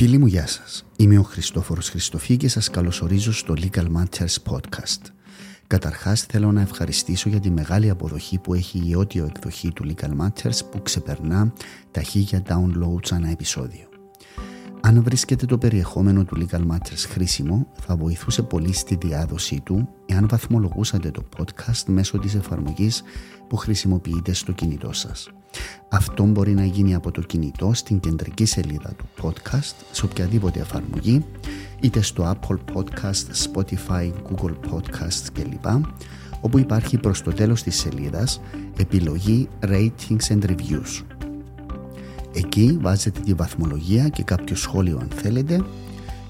Φίλοι μου, γεια σας. Είμαι ο Χριστόφορος Χριστοφή και σας καλωσορίζω στο Legal Matters Podcast. Καταρχάς θέλω να ευχαριστήσω για τη μεγάλη αποδοχή που έχει η audio εκδοχή του Legal Matters που ξεπερνά τα χίλια downloads ανά επεισόδιο. Αν βρίσκεται το περιεχόμενο του Legal Matters χρήσιμο, θα βοηθούσε πολύ στη διάδοσή του εάν βαθμολογούσατε το podcast μέσω της εφαρμογής που χρησιμοποιείτε στο κινητό σας. Αυτό μπορεί να γίνει από το κινητό στην κεντρική σελίδα του podcast σε οποιαδήποτε εφαρμογή είτε στο Apple Podcast, Spotify, Google Podcasts κλπ όπου υπάρχει προς το τέλος της σελίδας επιλογή Ratings and Reviews. Εκεί βάζετε τη βαθμολογία και κάποιο σχόλιο αν θέλετε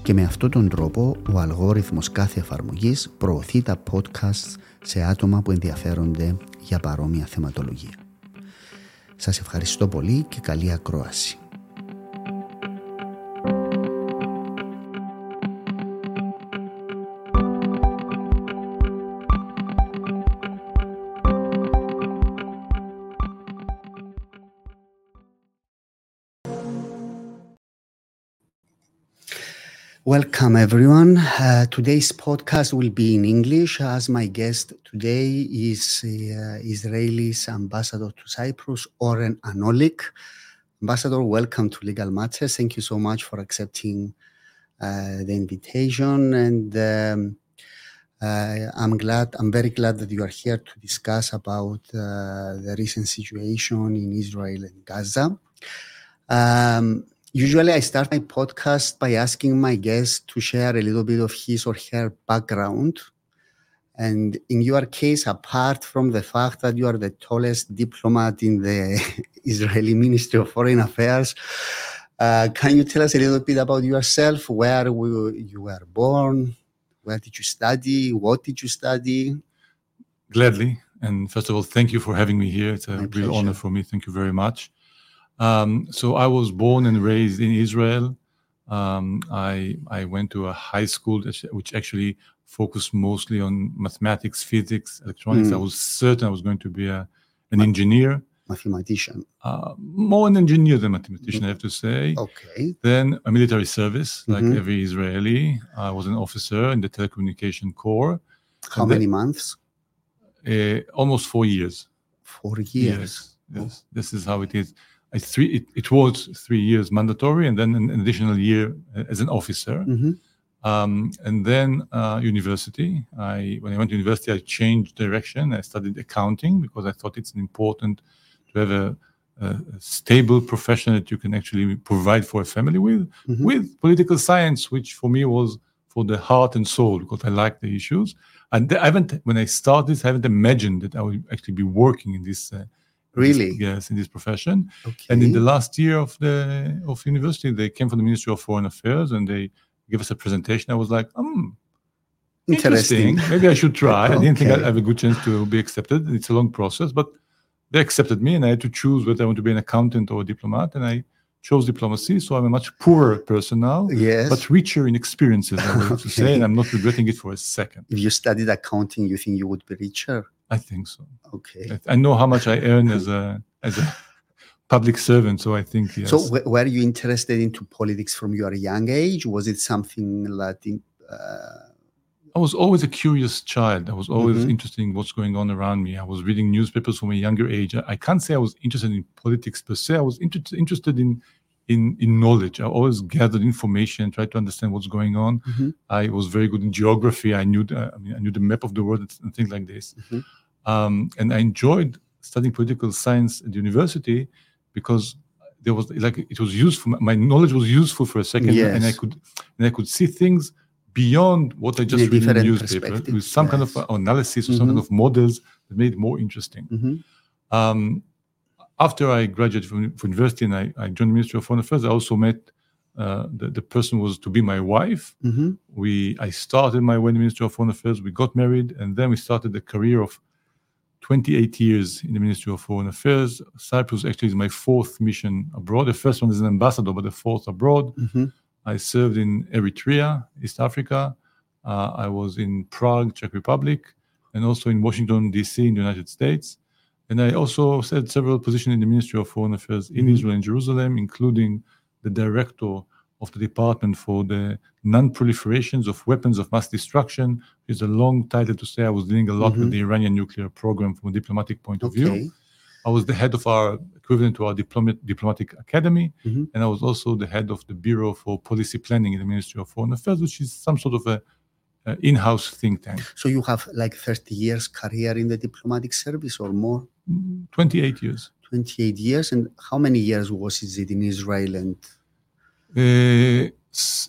και με αυτόν τον τρόπο ο αλγόριθμος κάθε εφαρμογής προωθεί τα podcasts σε άτομα που ενδιαφέρονται για παρόμοια θεματολογία. Σας ευχαριστώ πολύ και καλή ακρόαση. Welcome, everyone. Uh, today's podcast will be in English, as my guest today is uh, Israel's ambassador to Cyprus, Oren Anolik. Ambassador, welcome to Legal Matters. Thank you so much for accepting uh, the invitation, and um, uh, I'm glad. I'm very glad that you are here to discuss about uh, the recent situation in Israel and Gaza. Um, Usually, I start my podcast by asking my guest to share a little bit of his or her background. And in your case, apart from the fact that you are the tallest diplomat in the Israeli Ministry of Foreign Affairs, uh, can you tell us a little bit about yourself? Where were you were born? Where did you study? What did you study? Gladly. And first of all, thank you for having me here. It's a my real pleasure. honor for me. Thank you very much. Um, so I was born and raised in Israel. Um, I I went to a high school which actually focused mostly on mathematics, physics, electronics. Mm. I was certain I was going to be a, an engineer. Mathematician. Uh, more an engineer than mathematician, mm. I have to say. Okay. Then a military service, like mm-hmm. every Israeli. I was an officer in the telecommunication corps. How many months? Uh, almost four years. Four years. Yes. yes. Oh. This is how it is three, it, it, was three years mandatory and then an additional year as an officer. Mm-hmm. Um, and then uh, university. I when I went to university, I changed direction. I studied accounting because I thought it's important to have a, a stable profession that you can actually provide for a family with. Mm-hmm. With political science, which for me was for the heart and soul because I like the issues. And I haven't when I started, I haven't imagined that I would actually be working in this. Uh, Really? yes, in this profession. Okay. And in the last year of the of university, they came from the Ministry of Foreign Affairs and they gave us a presentation. I was like, hmm, interesting. interesting. Maybe I should try. okay. I didn't think I'd have a good chance to be accepted. It's a long process, but they accepted me, and I had to choose whether I want to be an accountant or a diplomat, and I chose diplomacy. So I'm a much poorer person now, yes, but richer in experiences. I would okay. to say, and I'm not regretting it for a second. If you studied accounting, you think you would be richer? I think so. Okay. I, I know how much I earn as a as a public servant, so I think yes. So w- were you interested into politics from your young age? Was it something that? Uh... I was always a curious child. I was always mm-hmm. interested in what's going on around me. I was reading newspapers from a younger age. I, I can't say I was interested in politics per se. I was inter- interested in in in knowledge. I always gathered information, tried to understand what's going on. Mm-hmm. I was very good in geography. I knew the, I, mean, I knew the map of the world and things like this. Mm-hmm. Um, and I enjoyed studying political science at university because there was like it was useful. My knowledge was useful for a second, yes. and I could and I could see things beyond what I just read in the newspaper with some yes. kind of analysis or mm-hmm. some kind of models that made it more interesting. Mm-hmm. Um, after I graduated from, from university and I, I, joined the Ministry of Foreign Affairs, I also met uh, the, the person who was to be my wife. Mm-hmm. We I started my way in the Ministry of Foreign Affairs. We got married, and then we started the career of 28 years in the Ministry of Foreign Affairs. Cyprus actually is my fourth mission abroad. The first one is an ambassador, but the fourth abroad. Mm-hmm. I served in Eritrea, East Africa. Uh, I was in Prague, Czech Republic, and also in Washington, D.C., in the United States. And I also had several positions in the Ministry of Foreign Affairs in mm-hmm. Israel and Jerusalem, including the director of the Department for the Non-Proliferations of Weapons of Mass Destruction. It's a long title to say. I was dealing a lot with the Iranian nuclear program from a diplomatic point of Okay. view. I was the head of our equivalent to our diplomat, diplomatic academy, Mhm. and I was also the head of the Bureau for Policy Planning in the Ministry of Foreign Affairs, which is some sort of a, a in-house think tank. So you have like 30 years career in the diplomatic service or more? 28 years. 28 years. And how many years was it in Israel and Uh,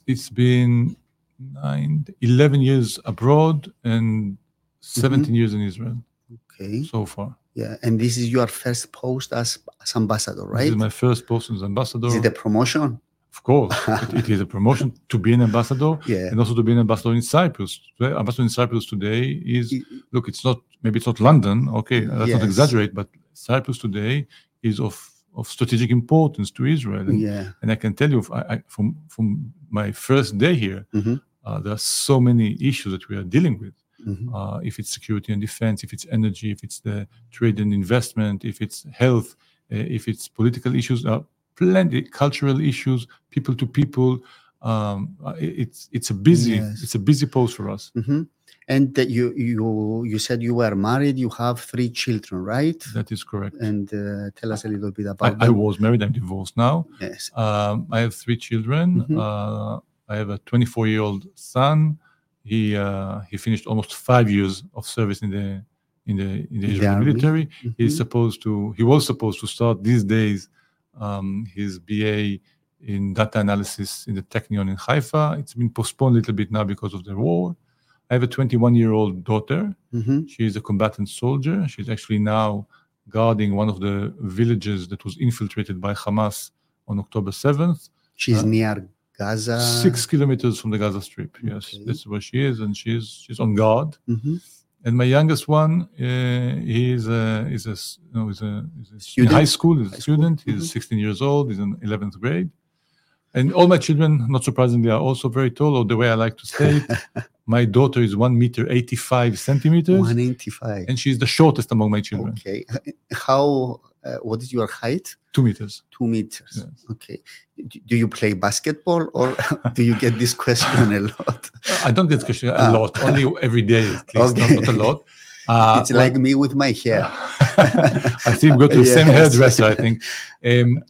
it's been nine, 11 years abroad and mm-hmm. 17 years in Israel okay. so far. Yeah. And this is your first post as, as ambassador, This right? is my first post as ambassador. Is it a promotion? of course, it, it is a promotion to be an ambassador Yeah. and also to be an ambassador in Cyprus. Ambassador in Cyprus today is I- look, it's not maybe it's not London. Okay, mm, let's Yes. not exaggerate, but Cyprus today is of of strategic importance to Israel. And, Yeah. and I can tell you, I, I, from from my first day here, Mhm. uh, there are so many issues that we are dealing with. Mhm. Uh, if it's security and defense, if it's energy, if it's the trade and investment, if it's health, uh, if it's political issues, uh, plenty cultural issues, people to people. Um, uh, it's it's a busy Yes. it's a busy post for us. Mhm. And that you you you said you were married. You have three children, right? That is correct. And uh, tell us a little bit about I them. was married. I'm divorced now. Yes. Um, I have three children. Mhm. Uh, I have a 24 year old son. He uh, he finished almost five years of service in the in the in the the Israeli army? military. He's Mhm. supposed to. He was supposed to start these days um, his BA in data analysis in the Technion in Haifa. It's been postponed a little bit now because of the war. I have a 21 year old daughter. Mhm. She is a combatant soldier. She's actually now guarding one of the villages that was infiltrated by Hamas on October 7th, She's Uh, near Gaza. six kilometers from the Gaza Strip. Yes, Okay. that's where she is, and she's she's on guard. Mhm. And my youngest one, uh, he is a is a s- you know, is a, is a in high school. He's a High school, student. He's mhm. 16 years old. He's in 11th grade. And all my children, not surprisingly, are also very tall. Or the way I like to say it, my daughter is one meter 85 centimeters, 185. and she's the shortest among my children, Okay. How? Uh, what is your height? two meters. Two meters. Yes. Okay. Do, you play basketball or do you get this question a lot? I don't get this question a Ah. lot, only every day at least, not, Okay. not a lot. Uh, it's like me with my hair. I think we go to the same hairdresser. I think. Um,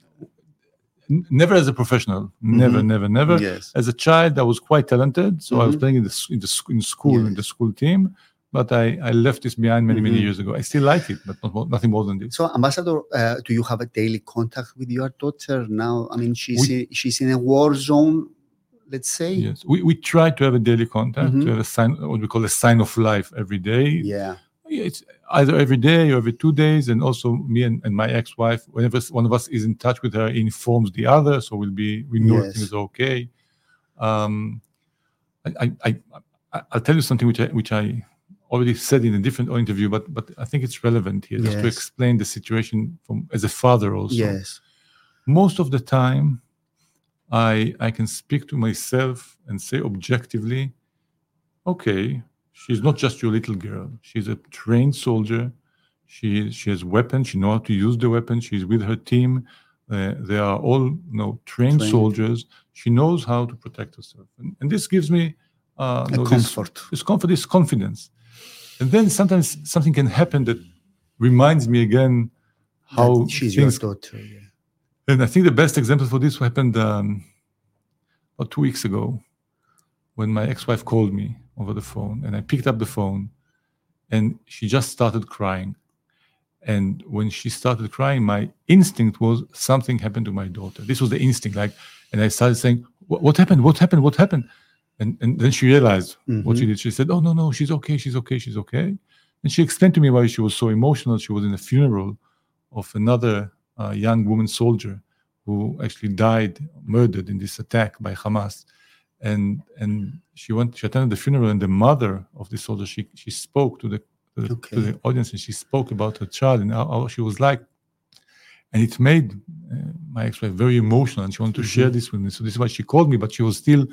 never as a professional. Never, Mhm. never, never. Yes. As a child, I was quite talented, so I was Mhm. playing in the in the, in school in the school team. But I, I left this behind many many Mhm. years ago. I still like it, but not, nothing more than this. So, Ambassador, uh, do you have a daily contact with your daughter now? I mean, she's We- in, she's in a war zone, let's say. Yes, we, we try to have a daily contact, Mhm. to have a sign, what we call a sign of life every day. Yeah. It's either every day or every two days, and also me and, and my ex-wife, whenever one of us is in touch with her, informs the other, so we'll be we know Yes. everything is okay. Um, I, I, I, I- I'll tell you something which I which I already said in a different interview, but but I think it's relevant here just to explain the situation from as a father also. Yes. Most of the time, I I can speak to myself and say objectively, okay, she's not just your little girl. She's a trained soldier. She she has weapons. She knows how to use the weapon. She's with her team. Uh, they are all you know, trained, Trained. soldiers. She knows how to protect herself, and, and this gives me uh, know, this- comfort. this comfort, this confidence. And then sometimes something can happen that reminds me again how That she's your things daughter. Yeah. and I think the best example for this happened um, about two weeks ago when my ex wife called me over the phone and I picked up the phone and she just started crying. And when she started crying, my instinct was something happened to my daughter. This was the instinct. Like, and I started saying, "What happened? What happened? What happened? And, and then she realized what she did. She said, Oh, no, no, she's okay. She's okay. She's okay. And she explained to me why she was so emotional. She was in the funeral of another uh, young woman soldier who actually died, murdered in this attack by Hamas. And and she went, she attended the funeral, and the mother of the soldier, she she spoke to the to the, to the audience, and she spoke about her child and how, how she was like. And it made uh, my ex-wife very emotional, and she wanted to share Mhm. this with me. So this is why she called me, but she was still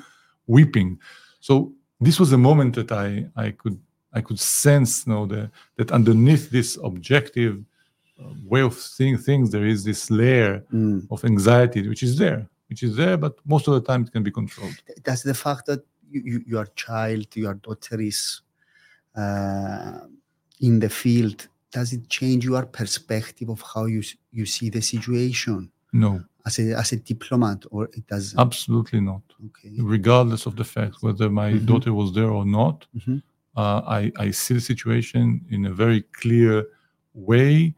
weeping. So this was a moment that I I could I could sense, you know, the, that underneath this objective uh, way of seeing things, there is this layer Mm. of anxiety which is there. Which is there, but most of the time it can be controlled. Does the fact that you, you, your child, your daughter is uh, in the field, does it change your perspective of how you you see the situation No, as a as a diplomat, or it does? absolutely not. Okay. Regardless of the fact whether my Mhm. daughter was there or not, Mhm. uh, I, I see the situation in a very clear way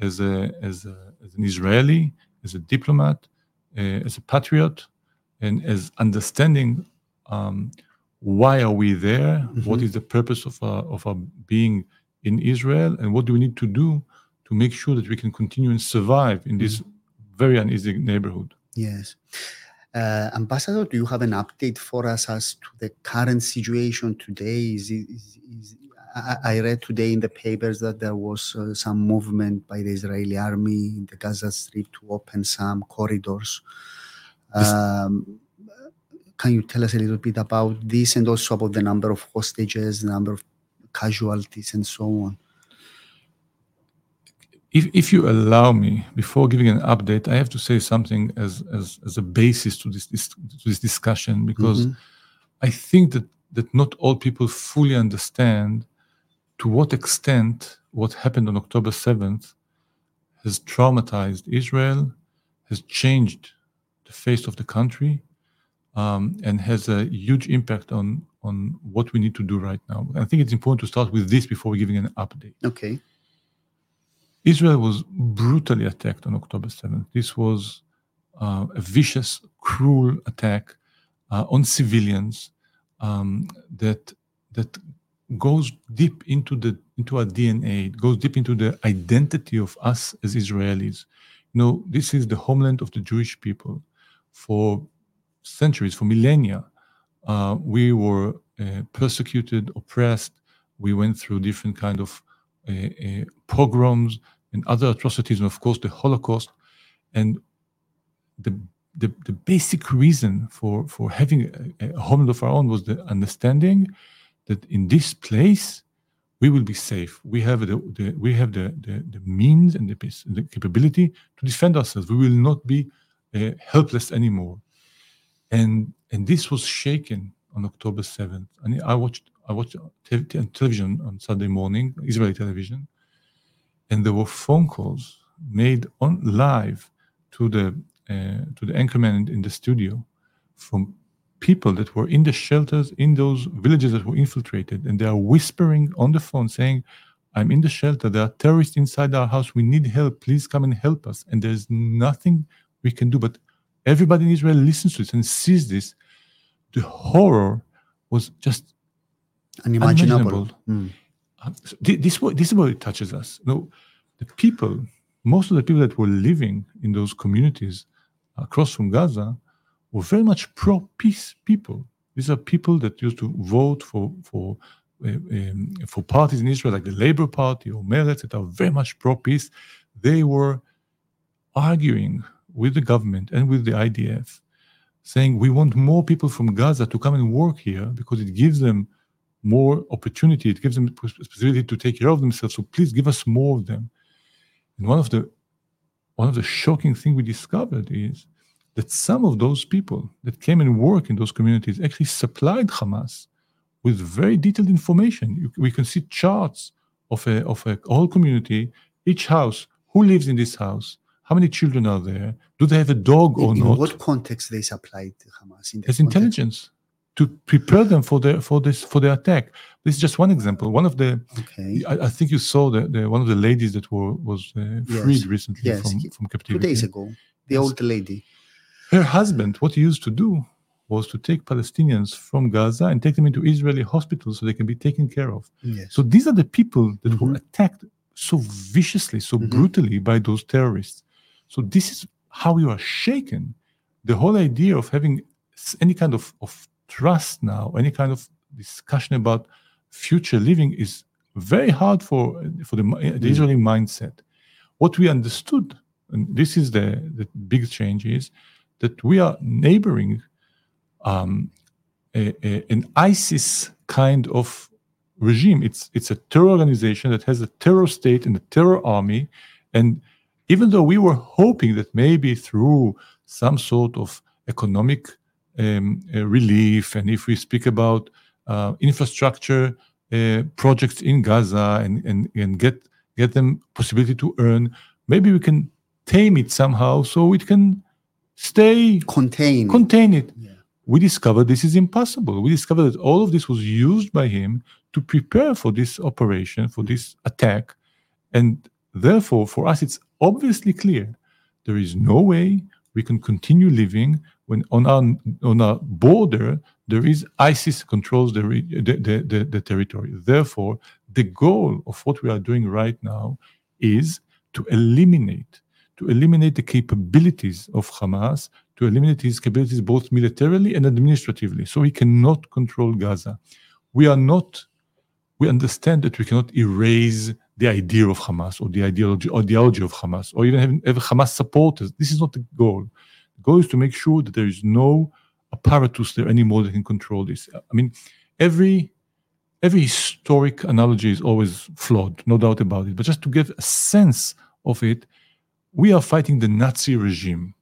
as a as, a, as an Israeli, as a diplomat, as a patriot, and as understanding um, why are we there, what Mhm. is the purpose of our, of our being in Israel, and what do we need to do to make sure that we can continue and survive in this very uneasy neighborhood. Yes. Uh, Ambassador, do you have an update for us as to the current situation today? Is, is, is I, I read today in the papers that there was uh, some movement by the Israeli army in the Gaza Strip to open some corridors. Um, can you tell us a little bit about this and also about the number of hostages, the number of casualties, and so on? if, if you allow me, before giving an update, I have to say something as as, as a basis to this, this to this discussion because Mhm. I think that that not all people fully understand to what extent what happened on October seventh has traumatized Israel, has changed the face of the country, um, and has a huge impact on on what we need to do right now. I think it's important to start with this before giving an update. Okay. Israel was brutally attacked on October 7th. This was uh, a vicious, cruel attack uh, on civilians um, that that goes deep into the into our DNA. It goes deep into the identity of us as Israelis. You know, this is the homeland of the Jewish people. For centuries, for millennia, uh, we were uh, persecuted, oppressed. We went through different kind of uh, uh, pogroms and other atrocities, and of course the Holocaust. And the the, the basic reason for for having a, a homeland of our own was the understanding that in this place we will be safe. We have the, the we have the, the the means and the, the capability to defend ourselves. We will not be uh, helpless anymore. And and this was shaken on October seventh. And I watched I watched te- te- television on Sunday morning, Israeli television, and there were phone calls made on live to the uh, to the anchorman in the studio from people that were in the shelters in those villages that were infiltrated, and they are whispering on the phone saying, "I'm in the shelter. There are terrorists inside our house. We need help. Please come and help us." And there's nothing we can do. But everybody in Israel listens to this and sees this. The horror was just Unimaginable. Mm. this this is where it touches us. You know, the people, most of the people that were living in those communities across from Gaza, were very much pro-peace people. These are people that used to vote for for um, for parties in Israel like the Labour Party or Meretz that are very much pro-peace. They were arguing with the government and with the IDF, saying we want more people from Gaza to come and work here because it gives them more opportunity. It gives them the possibility to take care of themselves. So please give us more of them. And one of the one of the shocking things we discovered is that some of those people that came and worked in those communities actually supplied Hamas with very detailed information. You, we can see charts of a of a whole community, each house, who lives in this house, how many children are there, do they have a dog or in not? what context they supplied Hamas? In as context- intelligence to prepare them for the for this for the attack. This is just one example. One of the Okay. I, I think you saw the, the one of the ladies that were was uh, freed Yes. recently Yes. from from Two captivity. days ago, the Yes. old lady. Her husband, what he used to do was to take Palestinians from Gaza and take them into Israeli hospitals so they can be taken care of. Yes. So these are the people that were Mhm. attacked so viciously, so Mhm. brutally by those terrorists. So this is how you are shaken. The whole idea of having any kind of, of trust now, any kind of discussion about future living is very hard for, for the, the Mm. Israeli mindset. What we understood, and this is the, the big change, is that we are neighboring um, a, a- an ISIS kind of regime. It's it's a terror organization that has a terror state and a terror army, and even though we were hoping that maybe through some sort of economic um, uh, relief and if we speak about uh, infrastructure uh, projects in Gaza and, and, and get get them possibility to earn, maybe we can tame it somehow so it can stay contain contain it. Yeah. We discovered this is impossible. We discovered that all of this was used by him to prepare for this operation, for this attack, and therefore, for us, it's obviously clear there is no way we can continue living when on our on our border there is ISIS controls the, the, the, the, the territory. Therefore, the goal of what we are doing right now is to eliminate to eliminate the capabilities of Hamas, to eliminate his capabilities both militarily and administratively. So he cannot control Gaza. We are not, we understand that we cannot erase the idea of Hamas or the ideology, ideology of Hamas, or even have, have Hamas supporters. This is not the goal. The goal is to make sure that there is no apparatus there anymore that can control this. I mean, every every historic analogy is always flawed, no doubt about it. But just to give a sense of it, we are fighting the Nazi regime.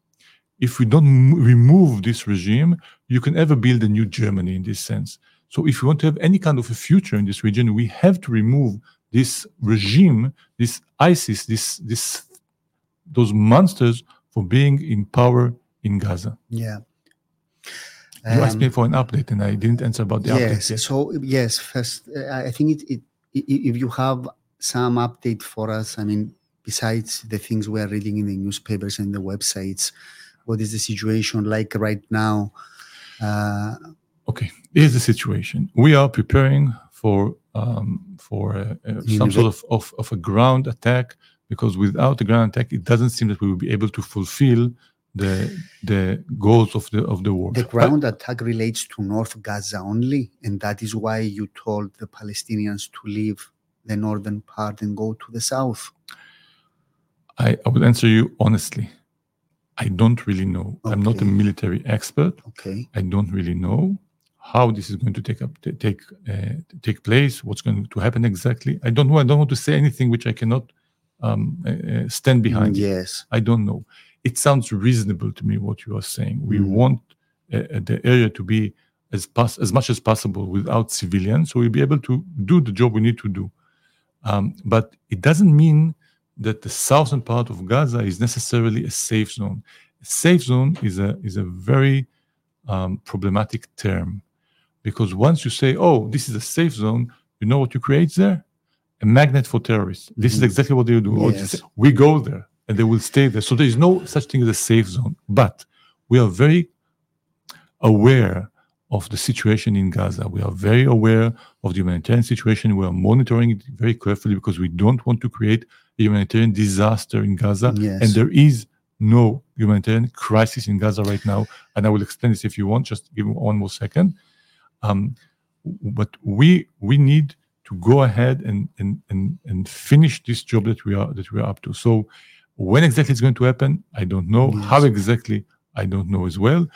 If we don't m- remove this regime, you can ever build a new Germany in this sense. So, if we want to have any kind of a future in this region, we have to remove this regime, this ISIS, this this those monsters for being in power in Gaza. Yeah. You asked me Um, for an update, and I didn't answer about the yes. update. Yet. So yes, first, uh, I think it, it, if you have some update for us, I mean, besides the things we are reading in the newspapers and the websites, what is the situation like right now? Uh, Okay, here's the situation. We are preparing for um, for some sort of, of, of a ground attack because without a ground attack, it doesn't seem that we will be able to fulfill the the goals of the of the war. the ground attack relates to North Gaza only, and that is why you told the Palestinians to leave the northern part and go to the south. I, I will answer you honestly. I don't really know. I'm not a military expert. Okay. I don't really know how this is going to take up take uh, take place. What's going to happen exactly? I don't know. I don't want to say anything which I cannot um, uh, uh, stand behind. Yes. I don't know. It sounds reasonable to me what you are saying. We Mm. want uh, uh, the area to be as pos- as much as possible without civilians, so we'll be able to do the job we need to do. Um, but it doesn't mean that the southern part of Gaza is necessarily a safe zone. A safe zone is a is a very um, problematic term because once you say, "Oh, this is a safe zone," you know what you create there? A magnet for terrorists. This is Mhm. exactly what they do. Yes. we go there and they will stay there. So there is no such thing as a safe zone. But we are very aware of the situation in Gaza. We are very aware of the humanitarian situation. We are monitoring it very carefully because we don't want to create humanitarian disaster in Gaza. Yes. And there is no humanitarian crisis in Gaza right now. And I will explain this if you want. Just give me one more second. Um, but we we need to go ahead and and and and finish this job that we are that we are up to. So when exactly it's going to happen, I don't know. Yes. How exactly, I don't know as well.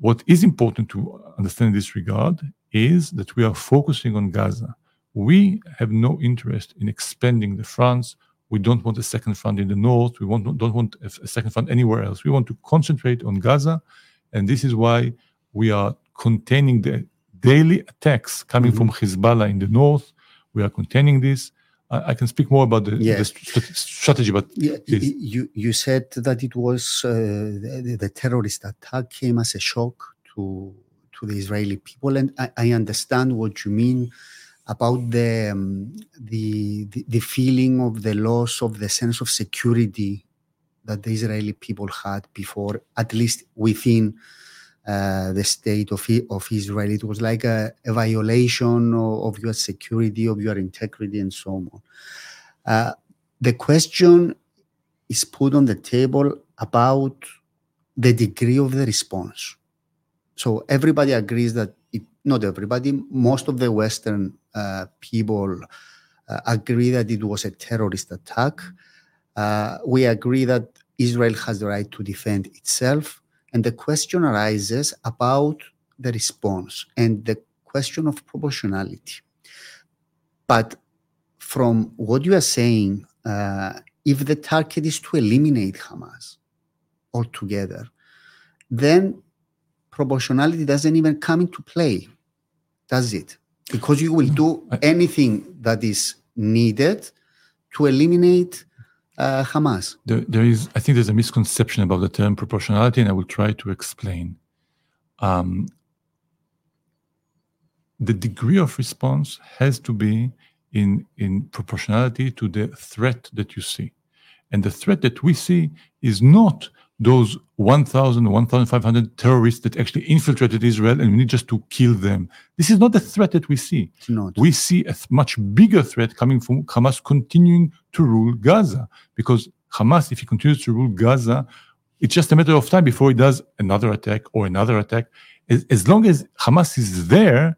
What is important to understand in this regard is that we are focusing on Gaza. We have no interest in expanding the fronts. We don't want a second front in the north. We want, don't want a second front anywhere else. We want to concentrate on Gaza. And this is why we are containing the daily attacks coming from Hezbollah in the north. We are containing this. I, I can speak more about the, the st- strategy, but Yeah, y- Please. y- you you said that it was uh, the, the terrorist attack came as a shock to to the Israeli people, and I, I understand what you mean about the, um, the the the feeling of the loss of the sense of security that the Israeli people had before, at least within uh, the state of of Israel. It was like a, a violation of, of your security, of your integrity, and so on. Uh, the question is put on the table about the degree of the response. So everybody agrees that it, not everybody, most of the Western uh, people uh, agree that it was a terrorist attack. Uh, we agree that Israel has the right to defend itself. And the question arises about the response and the question of proportionality. But from what you are saying, uh, if the target is to eliminate Hamas altogether, then proportionality doesn't even come into play, does it? Because you will do anything that is needed to eliminate uh, Hamas. there, there is i think there's a misconception about the term proportionality and i will try to explain um, the degree of response has to be in, in proportionality to the threat that you see and the threat that we see is not those 1000 1500 terrorists that actually infiltrated israel and we need just to kill them this is not the threat that we see we see a much bigger threat coming from Hamas continuing to rule Gaza. Because Hamas, if he continues to rule Gaza, it's just a matter of time before he does another attack or another attack. As, as long as Hamas is there,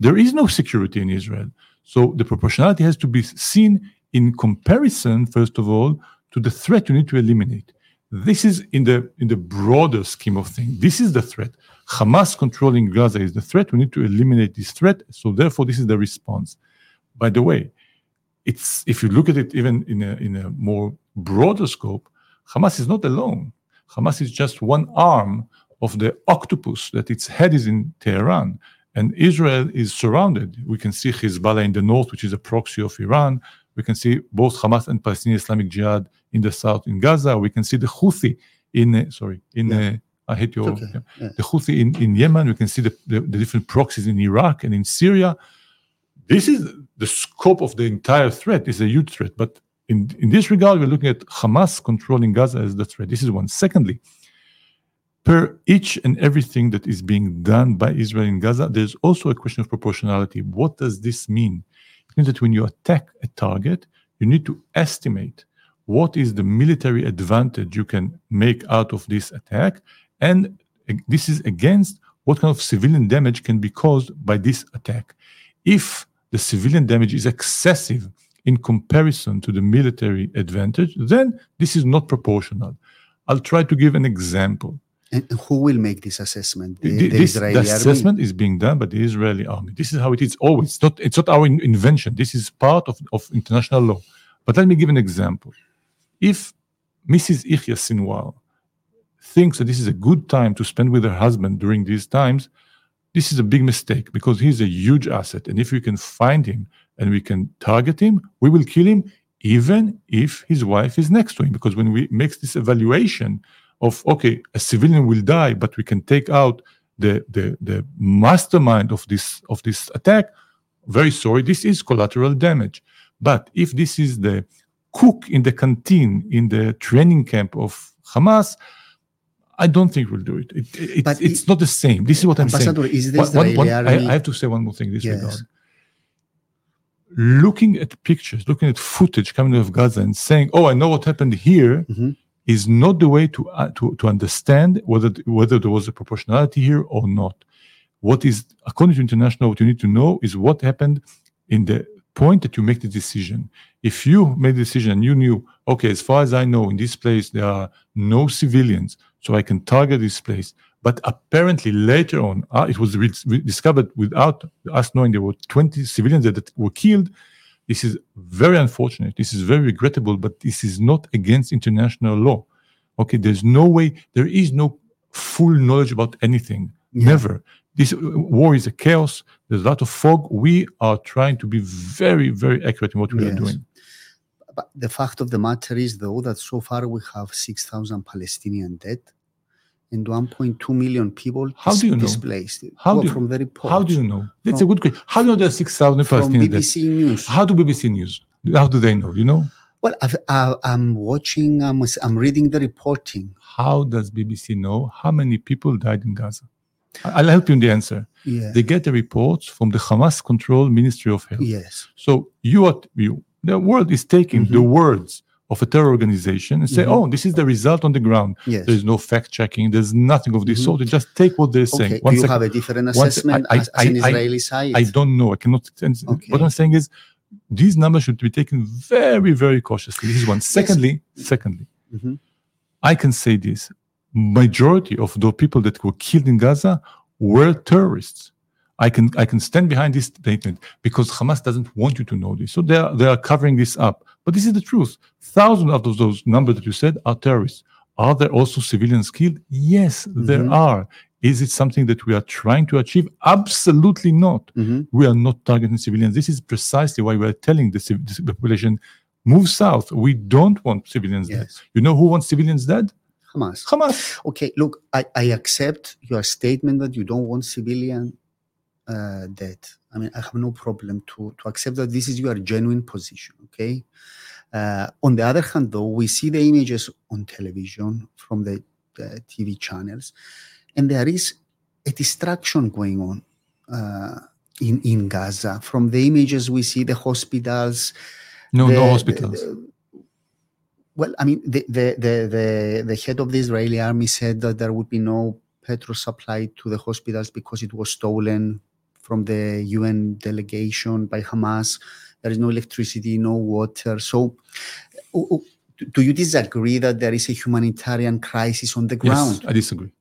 there is no security in Israel. So the proportionality has to be seen in comparison, first of all, to the threat you need to eliminate. This is in the in the broader scheme of things. This is the threat. Hamas controlling Gaza is the threat. We need to eliminate this threat. So therefore, this is the response. By the way, it's if you look at it even in a in a more broader scope, Hamas is not alone. Hamas is just one arm of the octopus that its head is in Tehran. And Israel is surrounded. We can see Hezbollah in the north, which is a proxy of Iran. We can see both Hamas and Palestinian Islamic Jihad in the south in Gaza. We can see the Houthi in uh, sorry in Yeah. uh, I hate your okay. yeah. Yeah. the Houthi in, in Yemen. We can see the, the, the different proxies in Iraq and in Syria. This is the scope of the entire threat. is a huge threat. But in, in this regard, we're looking at Hamas controlling Gaza as the threat. This is one. Secondly, per each and everything that is being done by Israel in Gaza, there's also a question of proportionality. What does this mean? It means that when you attack a target, you need to estimate what is the military advantage you can make out of this attack. And this is against what kind of civilian damage can be caused by this attack. If the civilian damage is excessive in comparison to the military advantage, then this is not proportional. I'll try to give an example. And who will make this assessment? The, Th- the this, Israeli the army? assessment is being done by the Israeli army. This is how it is always. It's not, it's not our in- invention. This is part of, of international law. But let me give an example. If Mrs. Yahya Sinwar thinks that this is a good time to spend with her husband during these times, this is a big mistake because he's a huge asset. And if we can find him and we can target him, we will kill him even if his wife is next to him. Because when we make this evaluation of, okay, a civilian will die, but we can take out the, the, the mastermind of this, of this attack, very sorry, this is collateral damage. But if this is the cook in the canteen in the training camp of Hamas, I don't think we'll do it. it, it But it's it- not the same. This is what I'm saying. Is the One- one- I. I have to say one more thing in this Yes. regard. Looking at pictures, looking at footage coming out of Gaza and saying, "Oh, I know what happened here," Mhm. is not the way to uh, to to understand whether whether there was a proportionality here or not. What is according to international, what you need to know is what happened in the point that you make the decision. If you made the decision and you knew, okay, as far as I know, in this place there are no civilians, so I can target this place. But apparently later on, uh, it was re- re- discovered without us knowing there were 20 civilians that, that were killed. This is very unfortunate. This is very regrettable, but this is not against international law. Okay, there's no way, there is no full knowledge about anything. Yeah. Never. This uh, war is a chaos. There's a lot of fog. We are trying to be very, very accurate in what we are doing. But the fact of the matter is, though, that so far we have 6,000 Palestinian dead and 1.2 million people How do you know? displaced. How Well, do you- from the reports. How do you know? That's From- a good question. How do you know there are 6,000 From Palestinians dead? BBC News. How do BBC News? How do they know? You know? Well, I've, I, I'm watching, I'm, I'm reading the reporting. How does BBC know how many people died in Gaza? I'll help you in the answer. Yeah. They get the reports from the Hamas controlled Ministry of Health. yes. So you are you the world is taking Mhm. the words of a terror organization and say, Mhm. oh, this is the result on the ground. Yes. There's no fact checking. There's nothing of this Mhm. sort. They just take what they're saying. Okay. One Do you second. have a different assessment I- as, I- as an I- Israeli side? I don't know. I cannot. Okay. What I'm saying is, these numbers should be taken very, very cautiously. This is one. Secondly, secondly, Mhm. I can say this: majority of the people that were killed in Gaza were terrorists. I can I can stand behind this statement because Hamas doesn't want you to know this, so they are they are covering this up. But this is the truth. Thousands of those, numbers that you said are terrorists. Are there also civilians killed? Yes, there Mhm. are. Is it something that we are trying to achieve? Absolutely not. Mhm. We are not targeting civilians. This is precisely why we are telling the, civ- the population move south. We don't want civilians dead. You know who wants civilians dead? Hamas. Hamas. Okay, look, I, I accept your statement that you don't want civilian uh, dead. I mean, I have no problem to, to accept that this is your genuine position, okay? Uh, on the other hand, though, we see the images on television from the, the TV channels, and there is a distraction going on uh, in, in Gaza. From the images, we see the hospitals, No, the- no the- hospitals. the- well, I mean, the, the, the, the, the head of the Israeli army said that there would be no petrol supply to the hospitals because it was stolen from the UN delegation by Hamas. There is no electricity, no water. So, do you disagree that there is a humanitarian crisis on the ground? yes, I disagree.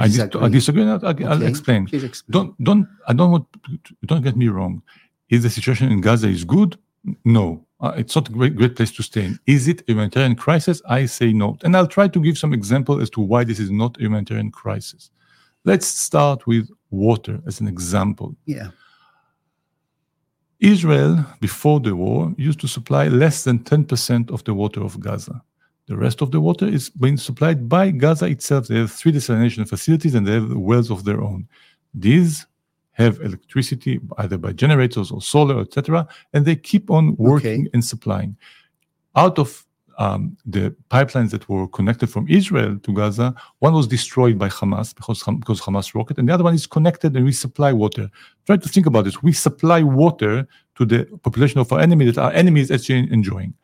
I, dis- I disagree. I'll, I'll Okay. explain. Explain. Don't don't I don't want don't get me wrong. Is the situation in Gaza is good? No, uh, it's not a great great place to stay in. Is it a humanitarian crisis? I say no, and I'll try to give some example as to why this is not a humanitarian crisis. Let's start with water as an example. Yeah. Israel, before the war, used to supply less than 10% of the water of Gaza. The rest of the water is being supplied by Gaza itself. They have three desalination facilities and they have wells of their own. These have electricity either by generators or solar, etc., and they keep on working and supplying. Out of um, the pipelines that were connected from Israel to Gaza, one was destroyed by Hamas because, because Hamas rocket, and the other one is connected and we supply water. Try to think about this. We supply water to the population of our enemy that our enemy is actually enjoying.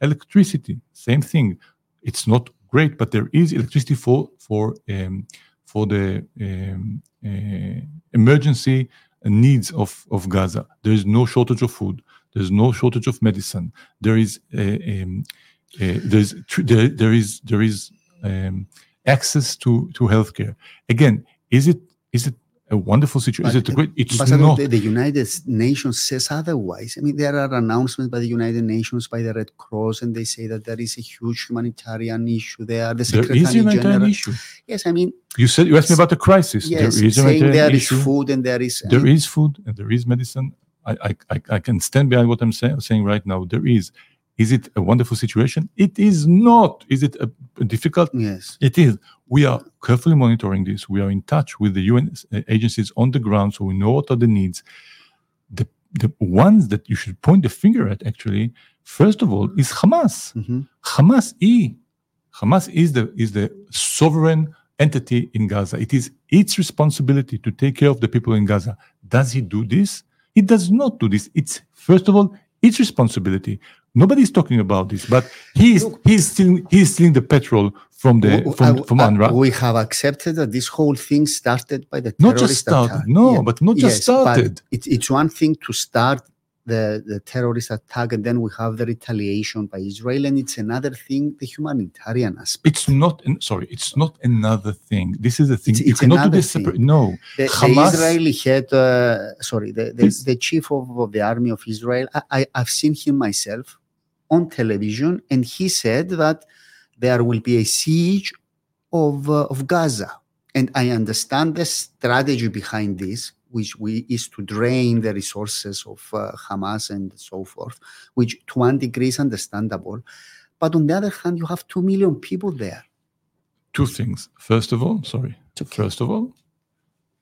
Electricity, same thing. It's not great, but there is electricity for for um, for the um, uh, emergency needs of, of Gaza. There is no shortage of food. There's no shortage of medicine. There is um, uh, there's there, there is there is um, access to to healthcare. Again, is it is it a wonderful situation? Is it a great? It's Ambassador, not. the, the United Nations says otherwise. I mean, there are announcements by the United Nations, by the Red Cross, and they say that there is a huge humanitarian issue there. The There is a humanitarian General, issue. yes, I mean, You said you asked me about the crisis. yes, there is saying there is food and there is. I mean, is food and there is medicine. I, I, I, I can stand behind what I'm say, saying right now. There is. Is it a wonderful situation? It is not. Is it a, a difficult? Yes. It is. We are carefully monitoring this. We are in touch with the UN agencies on the ground, so we know what are the needs. The the ones that you should point the finger at, actually, first of all, is Hamas. Mhm. Hamas is Hamas is the is the sovereign entity in Gaza. It is its responsibility to take care of the people in Gaza. Does he do this? He does not do this. It's first of all its responsibility. Nobody's talking about this, but he is he is stealing he stealing the petrol from the from, I- from UNRWA. we have accepted that this whole thing started by the Not just started, attack. no, but not just yes, but started. It's, it's one thing to start the, the terrorist attack, and then we have the retaliation by Israel, and it's another thing, the humanitarian aspect. It's not sorry. It's not another thing. This is the thing. It's- you it's cannot do this thing. separate. No, The, the Hamas- Israeli head, uh, sorry, the, the, the chief of, of the army of Israel, I, I, I've seen him myself on television, and he said that there will be a siege of, uh, of Gaza. And I understand the strategy behind this, which we, is to drain the resources of uh, Hamas and so forth, which to one degree is understandable. But on the other hand, you have two million people there. two things. First of all, sorry. Okay. First of all,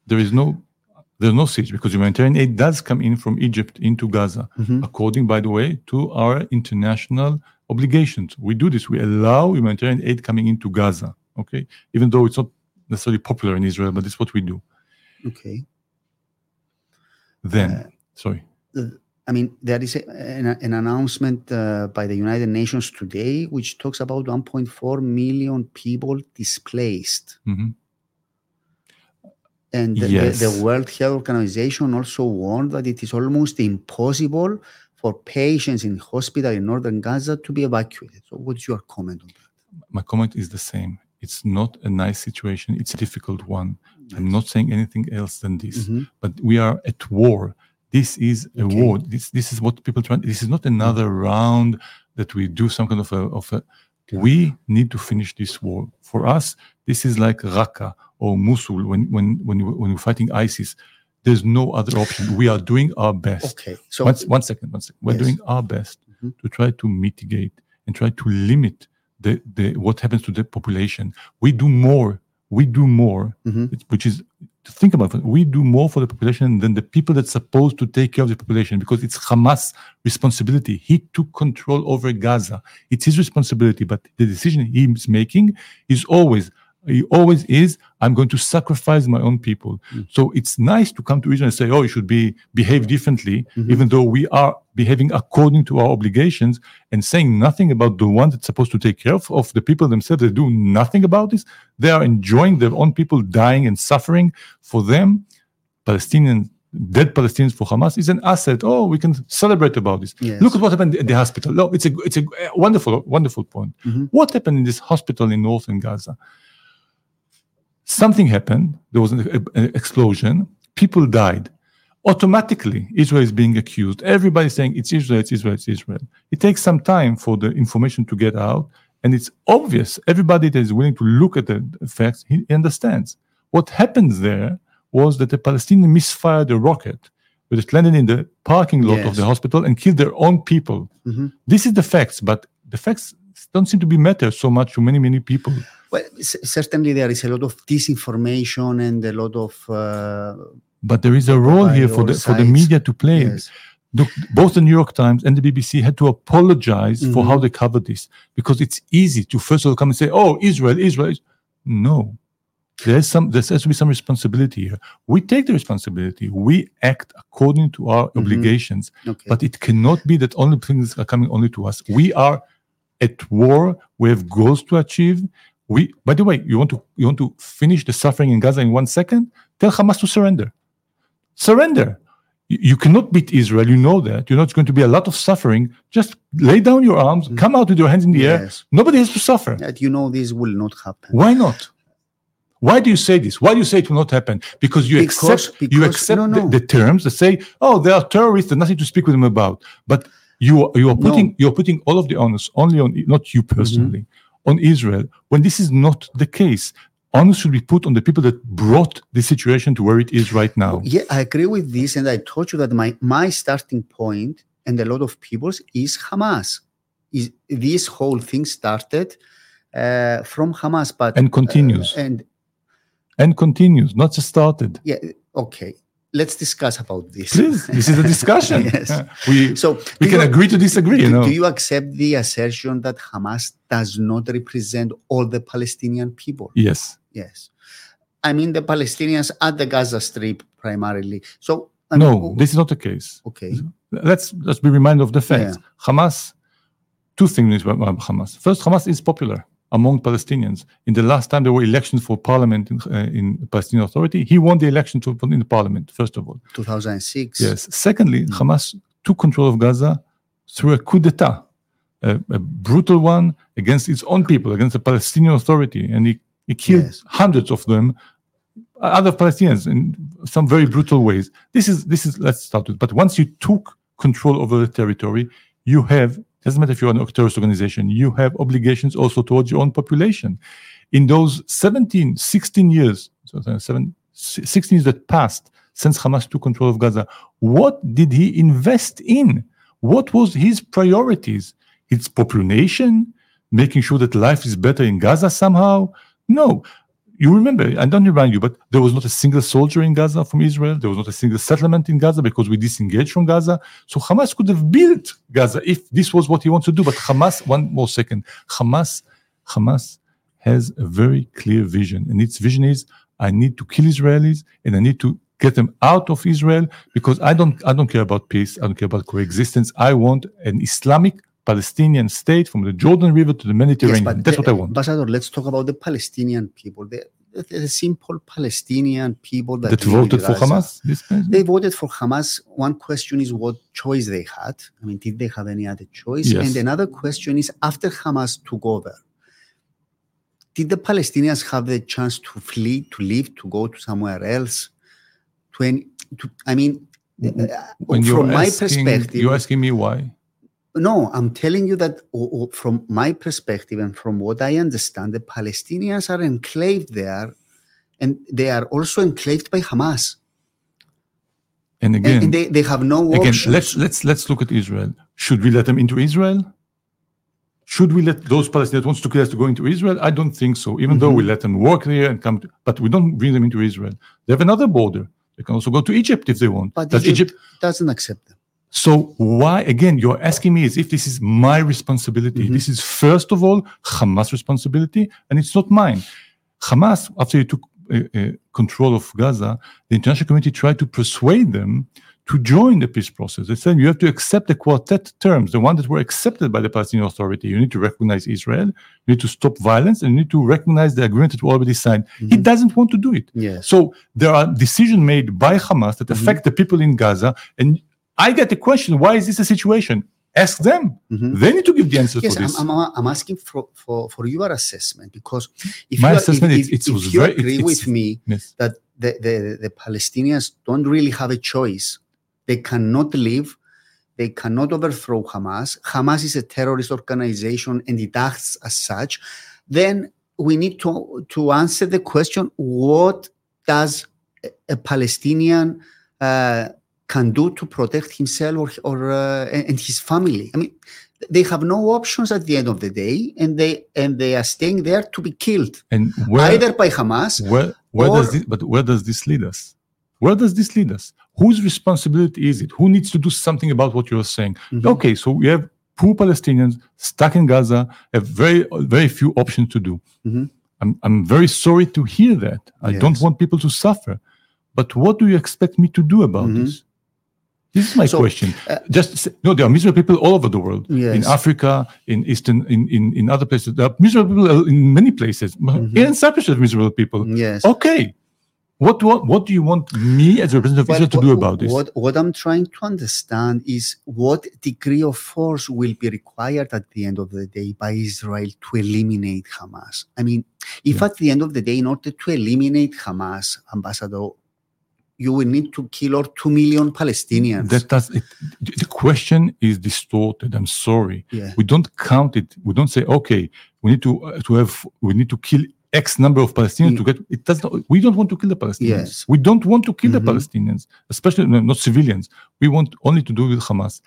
there is no there's no siege because humanitarian aid does come in from Egypt into Gaza, Mhm. according, by the way, to our international obligations. We do this. We allow humanitarian aid coming into Gaza. Okay, even though it's not necessarily popular in Israel, but it's what we do. Okay. Then, Uh, sorry. I mean, there is a, an, an announcement uh, by the United Nations today which talks about 1.4 million people displaced. Mhm. And the, Yes. the, the World Health Organization also warned that it is almost impossible for patients in hospital in northern Gaza to be evacuated. So, what's your comment on that? My comment is the same. It's not a nice situation. It's a difficult one. I'm not saying anything else than this. Mhm. but we are at war. This is a Okay. war. This this is what people try. This is not another round that we do some kind of a of a We need to finish this war. For us, this is like Raqqa or Mosul when when when you, when you're fighting ISIS. There's no other option. We are doing our best. Okay. So one, one second, one second. We're Yes. doing our best Mhm. to try to mitigate and try to limit the, the what happens to the population. We do more. We do more, Mhm. Which is to think about. it, We do more for the population than the people that's supposed to take care of the population because it's Hamas' responsibility. He took control over Gaza. It's his responsibility, but the decision he's making is always. He always is. I'm going to sacrifice my own people. So it's nice to come to Israel and say, "Oh, you should be behave differently," even though we are behaving according to our obligations and saying nothing about the one that's supposed to take care of, of the people themselves. They do nothing about this. They are enjoying their own people dying and suffering. For them, Palestinian dead Palestinians for Hamas is an asset. Oh, we can celebrate about this. Yes. Look at what happened at the hospital. No, it's a it's a wonderful wonderful point. Mhm. What happened in this hospital in northern Gaza? Something happened. There was an, an explosion. People died. Automatically, Israel is being accused. Everybody's saying it's Israel, it's Israel, it's Israel. It takes some time for the information to get out, and it's obvious. Everybody that is willing to look at the facts, he understands. What happens there was that the Palestinians misfired a rocket, it landed in the parking lot of the hospital and killed their own people. Mhm. This is the facts, but the facts don't seem to be matter so much to many, many people. Well, c- certainly there is a lot of disinformation and a lot of uh, But there is a role here for the for the media to play. yes. Look, both the New York Times and the BBC had to apologize for Mhm. how they covered this because it's easy to first of all come and say, "Oh, Israel, Israel." Is-" No, there's some. There has to be some responsibility here. We take the responsibility. We act according to our Mhm. obligations, Okay. but it cannot be that only things are coming only to us. We are at war. We have goals to achieve. We, by the way, you want to you want to finish the suffering in Gaza in one second? Tell Hamas to surrender. Surrender. You, you cannot beat Israel. You know that. You know it's going to be a lot of suffering. Just lay down your arms. Mm. Come out with your hands in the air. Nobody has to suffer. That you know this will not happen. Why not? Why do you say this? Why do you say it will not happen? Because you Because- accept you accept no, the- no. The, terms that say, "Oh, they are terrorists. There's nothing to speak with them about." But you are- you are No. putting you're putting all of the onus only on not you personally on Israel when this is not the case. Onus should be put on the people that brought the situation to where it is right now. Yeah, I agree with this, and I told you that my my starting point and a lot of people's is Hamas. Is this whole thing started uh, from Hamas, but And continues. uh, and and continues, not just started. yeah, okay. Let's discuss about this. Please, this is a discussion. Yes. We So we can you- agree to disagree. You do, know. do you accept the assertion that Hamas does not represent all the Palestinian people? yes. Yes. I mean the Palestinians at the Gaza Strip primarily. So I No, mean, this is not the case. okay. let's let's be reminded of the facts. Hamas, two things about Hamas. First, Hamas is popular among Palestinians. In the last time there were elections for parliament in, uh, in Palestinian Authority, he won the election to in the parliament. First of all, 2006. yes. Secondly, Hamas took control of Gaza through a coup d'état, a, a brutal one against its own people, against the Palestinian Authority, and he, he killed Yes. hundreds of them other Palestinians in some very brutal ways. This is this is let's start with. But once you took control over the territory, you have doesn't matter if you're an terrorist organization, you have obligations also towards your own population. In those 17, 16 years, so seven, 16 years that passed since Hamas took control of Gaza, what did he invest in? What was his priorities? His population, making sure that life is better in Gaza somehow? No, you remember, I don't remind you, but there was not a single soldier in Gaza from Israel. There was not a single settlement in Gaza because we disengaged from Gaza. So Hamas could have built Gaza if this was what he wants to do. But Hamas, one more second, Hamas, Hamas has a very clear vision, and its vision is: I need to kill Israelis and I need to get them out of Israel because I don't, I don't care about peace. I don't care about coexistence. I want an Islamic Palestinian state from the Jordan River to the Mediterranean. That's the- what I want. Ambassador, let's talk about the Palestinian people. The, the, the simple Palestinian people that, that voted for Hamas. They voted for Hamas. One question is what choice they had. I mean, did they have any other choice? Yes. And another question is after Hamas took over, did the Palestinians have the chance to flee, to leave, to go to somewhere else? To any, to, I mean, uh, when from my asking, perspective, you're asking me why. No, I'm telling you that from my perspective and from what I understand, the Palestinians are enclaved there and they are also enclaved by Hamas. And And, again, and they, they have no again, options. let's let's let's look at Israel. Should we let them into Israel? Should we let those Palestinians that wants to kill us to go into Israel? I don't think so. Even though we Mm-hmm. let them work there and come, to, but we don't bring them into Israel. They have another border. They can also go to Egypt if they want. but Does Egypt, Egypt? doesn't accept them. So why again? You're asking me as if this is my responsibility. Mhm. This is first of all Hamas' responsibility, and it's not mine. Hamas, after they took uh, uh, control of Gaza, the international community tried to persuade them to join the peace process. They said you have to accept the quartet terms, the ones that were accepted by the Palestinian Authority. You need to recognize Israel, you need to stop violence, and you need to recognize the agreement that we already signed. He doesn't want to do it. Yes. So there are decisions made by Hamas that affect the people in Gaza. And I get the question, why is this a situation? Ask them. Mhm. They need to give the answer Yes, for this. I'm, I'm, I'm asking for, for, for your assessment because if My you, are- assessment if, if, it if you very- agree it's- with me yes. that the, the, the Palestinians don't really have a choice, they cannot leave, they cannot overthrow Hamas. Hamas is a terrorist organization and it acts as such. Then we need to, to answer the question what does a- a Palestinian uh, can do to protect himself or, or uh, and his family? I mean, they have no options at the end of the day, and they and they are staying there to be killed And where, either by Hamas where, where does this, but where does this lead us? Where does this lead us? Whose responsibility is it? Who needs to do something about what you're saying? Mhm. Okay, so we have poor Palestinians stuck in Gaza, have very, very few options to do. Mhm. I'm, I'm very sorry to hear that. I don't want people to suffer. But what do you expect me to do about Mhm. this? This is my So, question. uh, Just no, there are miserable people all over the world. Yes. In Africa, in Eastern, in, in, in other places. There are miserable people in many places. Mhm. Here in Cyprus, there are miserable people. Yes. Okay. What, what what do you want me as a representative of Israel to do about this? What, what I'm trying to understand is what degree of force will be required at the end of the day by Israel to eliminate Hamas. I mean, if Yeah. at the end of the day, in order to eliminate Hamas, Ambassador, you will need to kill or two million Palestinians. That does it. The question is distorted. I'm sorry. yeah. We don't count it. We don't say, okay, we need to uh, to have we need to kill X number of Palestinians to get. It does not. We don't want to kill the Palestinians. Yes. We don't want to kill Mhm. the Palestinians, especially no, not civilians. We want only to do with Hamas.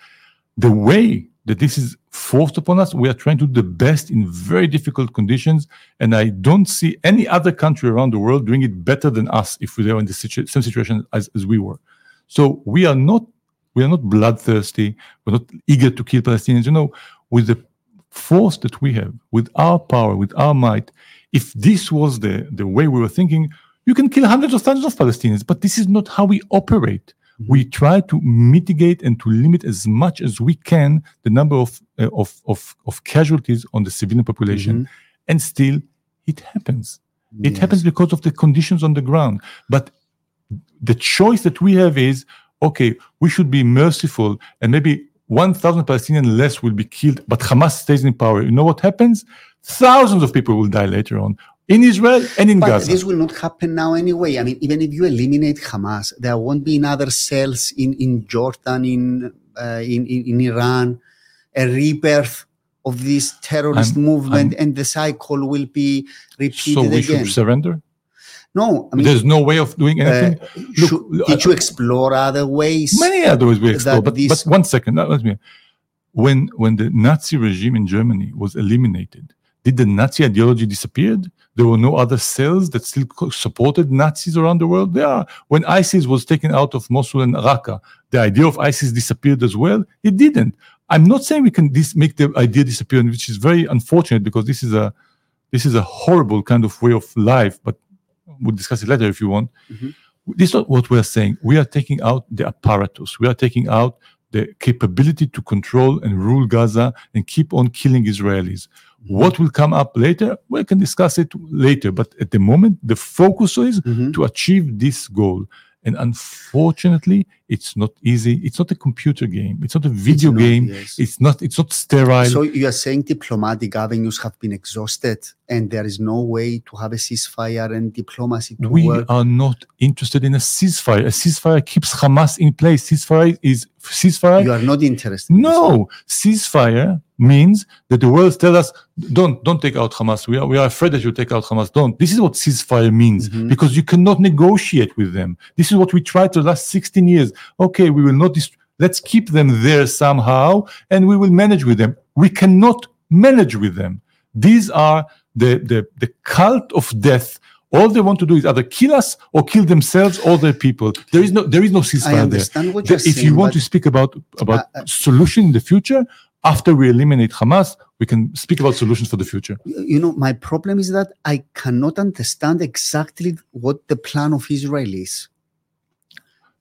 The way that this is forced upon us, we are trying to do the best in very difficult conditions, and I don't see any other country around the world doing it better than us if we were in the situ- same situation as, as we were. So we are not we are not bloodthirsty. We're not eager to kill Palestinians. You know, with the force that we have, with our power, with our might, if this was the, the way we were thinking, you can kill hundreds of thousands of Palestinians. But this is not how we operate. We try to mitigate and to limit as much as we can the number of, uh, of, of, of casualties on the civilian population. And still, it happens. It happens because of the conditions on the ground. But the choice that we have is okay, we should be merciful and maybe 1,000 Palestinians less will be killed, but Hamas stays in power. You know what happens? Thousands of people will die later on in Israel and in But Gaza. this will not happen now anyway. I mean, even if you eliminate Hamas, there won't be another cells in, in Jordan, in, uh, in, in, Iran, a rebirth of this terrorist I'm- movement, and the cycle will be repeated so we again. should surrender? no, I mean, There's no way of doing uh, anything? Look, should- did you explore other ways? Many other ways we explore, but, but one second, let let me. When when the Nazi regime in Germany was eliminated, did the Nazi ideology disappeared? There were no other cells that still supported Nazis around the world. There are. When ISIS was taken out of Mosul and Raqqa, the idea of ISIS disappeared as well. It didn't. I'm not saying we can dis- make the idea disappear, which is very unfortunate because this is a this is a horrible kind of way of life. But we'll discuss it later if you want. Mhm. This is not what we're saying. We are taking out the apparatus. We are taking out the capability to control and rule Gaza and keep on killing Israelis. What will come up later? We can discuss it later. But at the moment, the focus is Mhm. to achieve this goal. And unfortunately, It's not easy. It's not a computer game. It's not a video not, game. yes. It's not. It's not sterile. So you are saying diplomatic avenues have been exhausted, and there is no way to have a ceasefire and diplomacy to we work. are not interested in a ceasefire. A ceasefire keeps Hamas in place. Ceasefire is ceasefire. You are not interested. in no, ceasefire means that the world tells us don't don't take out Hamas. We are we are afraid that you take out Hamas. Don't. This is what ceasefire means Mhm. because you cannot negotiate with them. This is what we tried to the last 16 years. Okay, we will not. Dist- let's keep them there somehow, and we will manage with them. We cannot manage with them. These are the the the cult of death. All they want to do is either kill us or kill themselves or their people. There is no there is no ceasefire there. The- if saying. you want to speak about about Uh, uh, solution in the future after we eliminate Hamas, we can speak about solutions for the future. you know, my problem is that I cannot understand exactly what the plan of Israel is.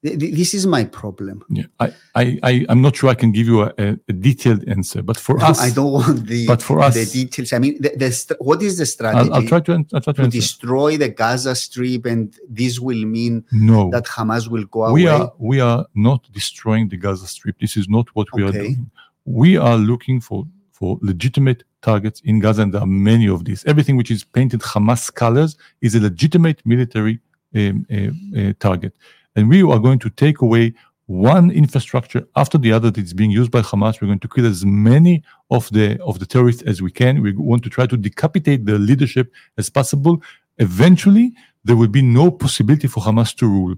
Th- th- This is my problem. Yeah, I, I, I I'm not sure I can give you a, a, detailed answer, but for us, I don't want the, but for us, the details. I mean, the, the, st- what is the strategy? I'll, I'll try to I'll try to to destroy the Gaza Strip, and this will mean No, that Hamas will go away. we are we are not destroying the Gaza Strip. This is not what we are doing. We are looking for for legitimate targets in Gaza, and there are many of these. Everything which is painted Hamas colors is a legitimate military um, uh, uh, target, and we are going to take away one infrastructure after the other that is being used by Hamas. We're going to kill as many of the of the terrorists as we can. We want to try to decapitate the leadership as possible. Eventually, there will be no possibility for Hamas to rule.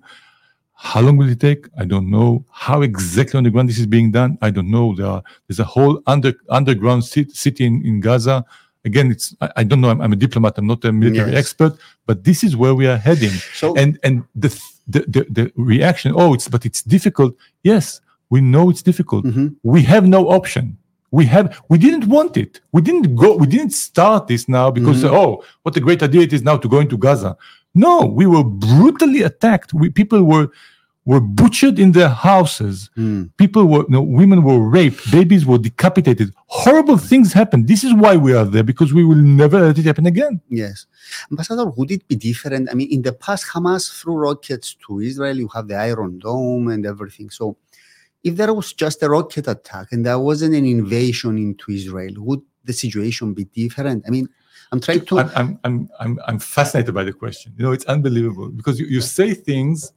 How long will it take? I don't know. How exactly on the ground this is being done? I don't know. There are, there's a whole under, underground city, city in, in Gaza. Again, it's I, I don't know. I'm, I'm a diplomat. I'm not a military Yes. expert, but this is where we are heading. so And and the, the the the reaction. Oh, it's but it's difficult. Yes, we know it's difficult. Mhm. We have no option. We have we didn't want it. We didn't go. We didn't start this now because Mhm. oh, what a great idea it is now to go into Gaza. No, we were brutally attacked. We, people were were butchered in their houses. Mm. People were, no, women were raped. Babies were decapitated. Horrible things happened. This is why we are there because we will never let it happen again. Yes. Ambassador, would it be different? I mean, in the past, Hamas threw rockets to Israel. You have the Iron Dome and everything. So, if there was just a rocket attack and there wasn't an invasion into Israel, would the situation be different? I mean, I'm trying to. I'm, I'm, I'm, I'm, I'm fascinated by the question. You know, it's unbelievable because you, you say things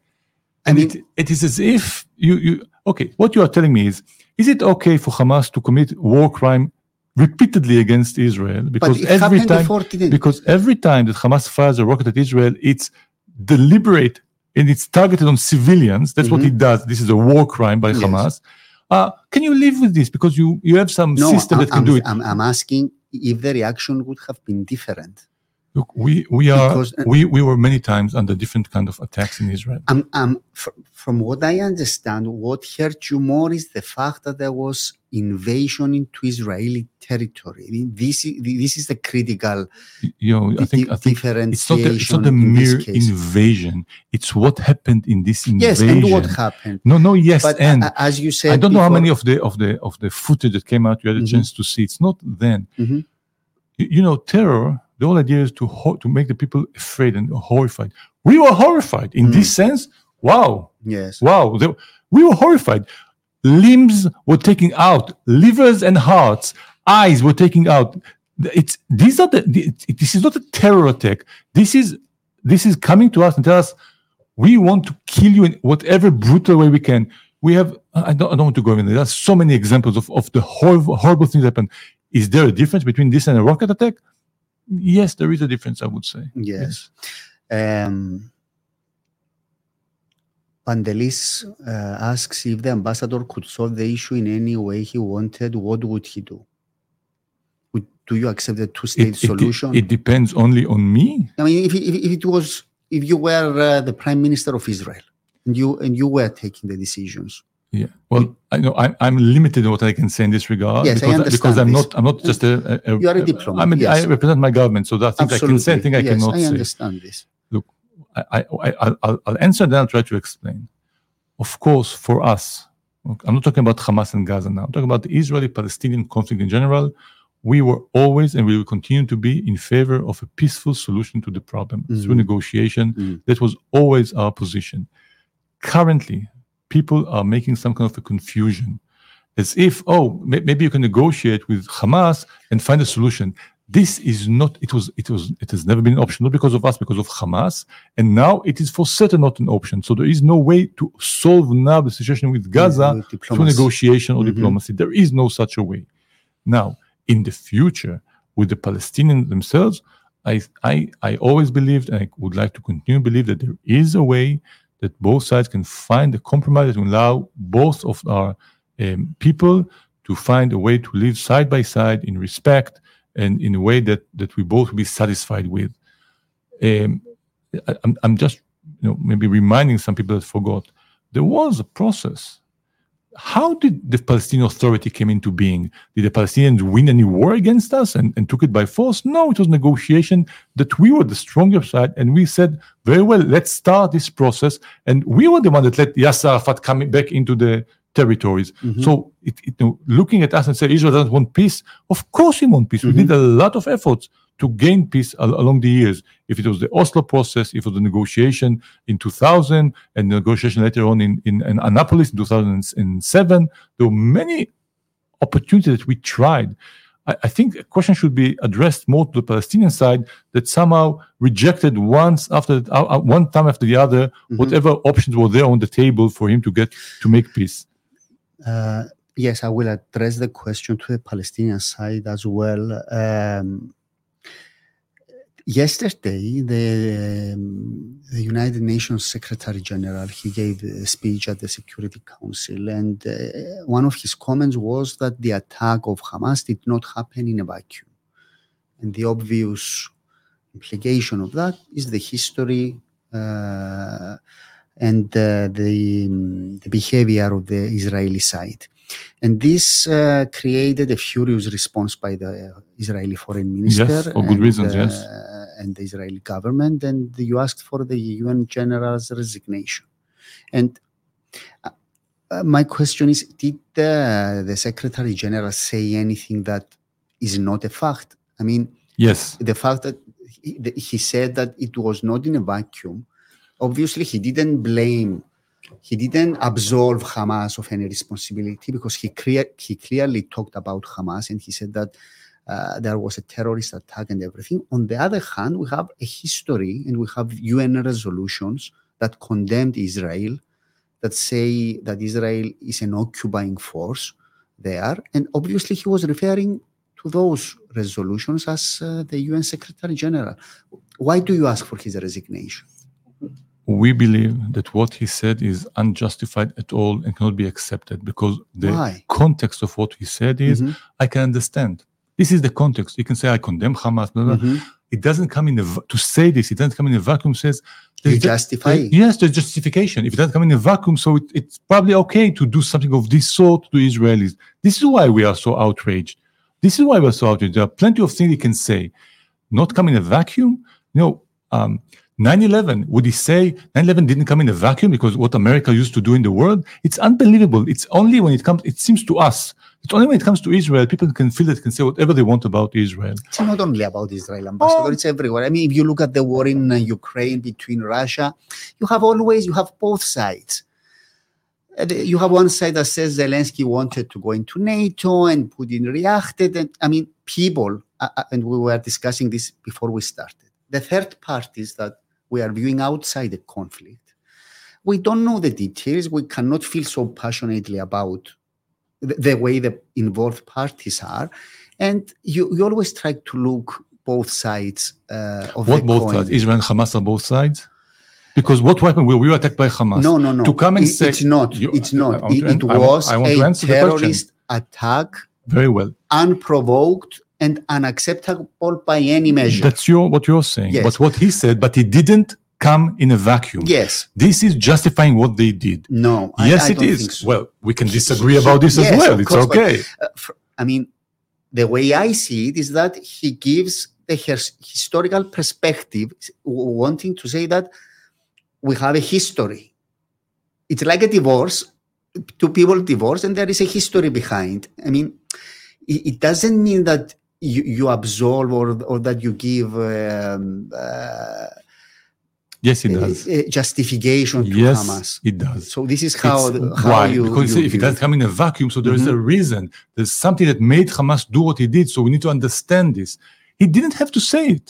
I and mean, it, it is as if you, you, okay, what you are telling me is, is it okay for Hamas to commit war crime repeatedly against Israel? Because every time, because every time that Hamas fires a rocket at Israel, it's deliberate and it's targeted on civilians. That's what Mhm. it does. This is a war crime by Yes. Hamas. Uh, can you live with this? Because you, you have some No, system I- that can I'm, do it. I'm, I'm asking if the reaction would have been different. Look, we, we are, Because, uh, we, we were many times under different kind of attacks in Israel. I'm, fr- from what I understand, what hurt you more is the fact that there was invasion into Israeli territory. I mean, this is this is the critical You know, I di- think, I think differentiation. it's not, the, it's not the mere invasion. It's what happened in this invasion. Yes, and what happened? No, no, yes, but and as you said, I don't know how many of the of the of the footage that came out you had a Mhm. chance to see. It's not then. Mhm. You, you know, terror. The whole idea is to ho- to make the people afraid and horrified. We were horrified in Mm. this sense. Wow, Yes. wow, they- we were horrified. Limbs were taking out, livers and hearts, eyes were taking out. It's these are the, the this is not a terror attack. This is this is coming to us and tell us we want to kill you in whatever brutal way we can. We have I don't, I don't want to go in there. There's so many examples of, of the horrible horrible things that happen. Is there a difference between this and a rocket attack? Yes, there is a difference, I would say. Yes. Um, Pandelis uh, asks if the ambassador could solve the issue in any way he wanted, what would he do? Would, do you accept the two-state It, it, solution? it depends only on me. I mean, if, if, if it was, if you were uh, the prime minister of Israel and you and you were taking the decisions, Yeah. Well, I know I'm, I'm limited in what I can say in this regard Yes, I because, because I'm this. not I'm not just a, a, You are a diplomat, I'm a, yes. I represent my government, so that things I can say, I think I yes, cannot I say. understand this. I, I, I I'll- I'll, I'll answer then I'll try to explain. Of course, for us, I'm not talking about Hamas and Gaza now. I'm talking about the Israeli-Palestinian conflict in general. We were always and we will continue to be in favor of a peaceful solution to the problem through Mhm. negotiation. Mhm. That was always our position. Currently, people are making some kind of a confusion, as if oh maybe you can negotiate with Hamas and find a solution. This is not. It was. It was. It has never been an option, not because of us, because of Hamas, and now it is for certain not an option. So there is no way to solve now the situation with Gaza through negotiation or mm-hmm. diplomacy. There is no such a way. Now, in the future, with the Palestinians themselves, I, I, I always believed, and I would like to continue to believe that there is a way that both sides can find a compromise that will allow both of our um, people to find a way to live side by side in respect and in a way that that we both be satisfied with. Um, I, I'm, I'm just you know maybe reminding some people that forgot there was a process. How did the Palestinian Authority came into being? Did the Palestinians win any war against us and, and took it by force? No, it was negotiation that we were the stronger side, and we said, very well, let's start this process. And we were the one that let Yasser Arafat come back into the territories. Mm-hmm. So it, it, looking at us and say Israel doesn't want peace, of course we want peace. Mm-hmm. We did a lot of efforts to gain peace al- along the years. If it was the Oslo process, if it was the negotiation in 2000 and the negotiation later on in, in, in Annapolis in 2007, there were many opportunities that we tried. I, I think a question should be addressed more to the Palestinian side that somehow rejected once after uh one time after the other mm-hmm. whatever options were there on the table for him to get to make peace. Uh, yes, I will address the question to the Palestinian side as well. Um, yesterday, the, um, the, United Nations Secretary General he gave a speech at the Security Council, and uh, one of his comments was that the attack of Hamas did not happen in a vacuum, and the obvious implication of that is the history. Uh, and uh, the, um, the, behavior of the Israeli side. And this uh, created a furious response by the Israeli foreign minister. Yes, for good and, reasons, yes. And the Israeli government. And you asked for the UN general's resignation. And uh, uh, my question is Did the, the Secretary General say anything that is not a fact? I mean, yes. The fact that he, he said that it was not in a vacuum obviously he didn't blame he didn't absolve Hamas of any responsibility because he, clear, he clearly talked about Hamas and he said that uh, there was a terrorist attack and everything. On the other hand, we have a history and we have UN resolutions that condemned Israel, that say that Israel is an occupying force there. And obviously, he was referring to those resolutions as uh, the UN Secretary General. Why do you ask for his resignation? we believe that what he said is unjustified at all and cannot be accepted because the Why? context of what he said is mm-hmm. I can understand. This is the context. You can say I condemn Hamas. Blah, blah. Mm-hmm. It doesn't come in a to say this. It doesn't come in a vacuum. Says you justify. The, yes, there's justification. If it doesn't come in a vacuum, so it, it's probably okay to do something of this sort to Israelis. This is why we are so outraged. This is why we're so outraged. There are plenty of things he can say. Not come in a vacuum. You know, um, 9-11 would he say 9-11 didn't come in a vacuum because what america used to do in the world it's unbelievable it's only when it comes it seems to us it's only when it comes to israel people can feel it can say whatever they want about israel it's not only about israel ambassador oh. it's everywhere i mean if you look at the war in uh, ukraine between russia you have always you have both sides uh, you have one side that says Zelensky wanted to go into NATO and Putin reacted. And I mean, people, uh, uh and we were discussing this before we started. The third part is that we are viewing outside the conflict. We don't know the details. We cannot feel so passionately about the, the way the involved parties are. And you, you always try to look both sides uh, of the what both coin. sides? Israel and Hamas are both sides? Because what happened? We were attacked by Hamas. No, no, no. To come and it, say it's not. You, it's not. It, it was I want, I want a terrorist attack. Very well. Unprovoked and unacceptable by any measure. That's your what you're saying. Yes. But what he said, but he didn't come in a vacuum. Yes. This is justifying what they did. No. Yes, I, I it is. So. Well, we can disagree about this yes, as well. It's course, okay. But, uh, for, I mean, the way I see it is that he gives the historical perspective, wanting to say that we have a history. It's like a divorce. Two people divorce, and there is a history behind. I mean, it, it doesn't mean that you, you absolve or, or that you give um, uh, Yes, it does. justification to Yes, Hamas. it does. So this is how, It's- how why? you, because you- if it doesn't come in a vacuum, so there is Mhm. a reason. There's something that made Hamas do what he did. So we need to understand this. He didn't have to say it.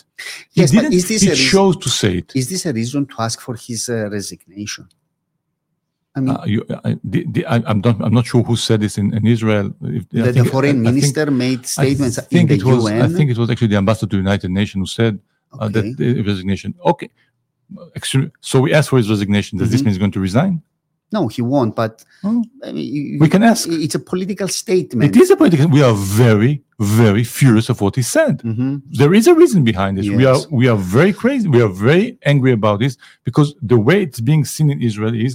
He Yes, but didn't. is this he a reason- chose to say it. is this a reason to ask for his uh, resignation? I mean, Uh, you, I, the, the, I, I'm not. I'm not sure who said this in, in Israel. If- I the, the foreign I- I think- minister made I statements in think the it was. UN. I think it was actually the ambassador to the United Nations who said uh, that Okay. the resignation. Okay. Excuse me. So we asked for his resignation. Does this Mhm. mean he's going to resign? no, he won't. But Oh. I mean, We can ask. It's a political statement. It is a political. We are very, very furious of what he said. Mhm. there is a reason behind this. We are we are very crazy. We are very angry about this because the way it's being seen in Israel is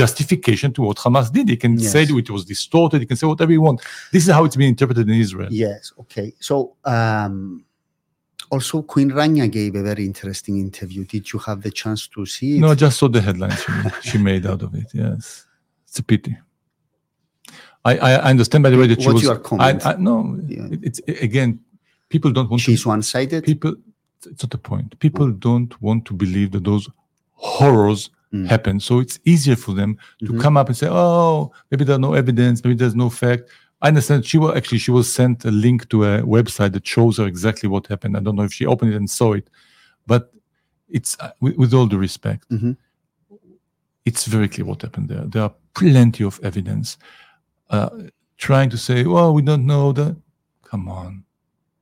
justification to what Hamas did. He can say Yes. that it was distorted. He can say whatever he want. This is how it's being interpreted in Israel. Yes. Okay. So, um, also Queen Rania gave a very interesting interview. Did you have the chance to see it? No, I just saw the headlines she, made- she made out of it. Yes, it's a pity. I, I understand by the way that she What's was. your comment? I, I, no, Yeah. it, it's again, people don't want to. She's one-sided. people it's not the point people don't want to believe that those horrors Mm. happen so it's easier for them to Mhm. come up and say oh maybe there's no evidence maybe there's no fact i understand she will actually she was sent a link to a website that shows her exactly what happened. I don't know if she opened it and saw it but it's uh, with, with all due respect Mhm. it's very clear what happened there. There are plenty of evidence. Uh, trying to say well we don't know that come on.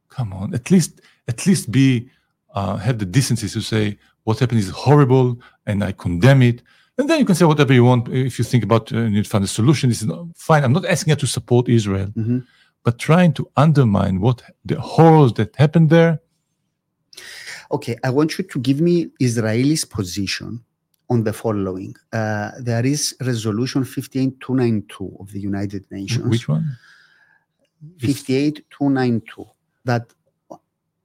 Come on. At least at least be uh, have the decency to say what happened is horrible and I condemn it. And then you can say whatever you want if you think about uh, you need to find a solution. This is not, fine. I'm not asking you to support Israel, Mhm. but trying to undermine what the horrors that happened there. Okay, I want you to give me Israel's position on the following. Uh, there is Resolution 58292 of the United Nations. Which one? 58292 that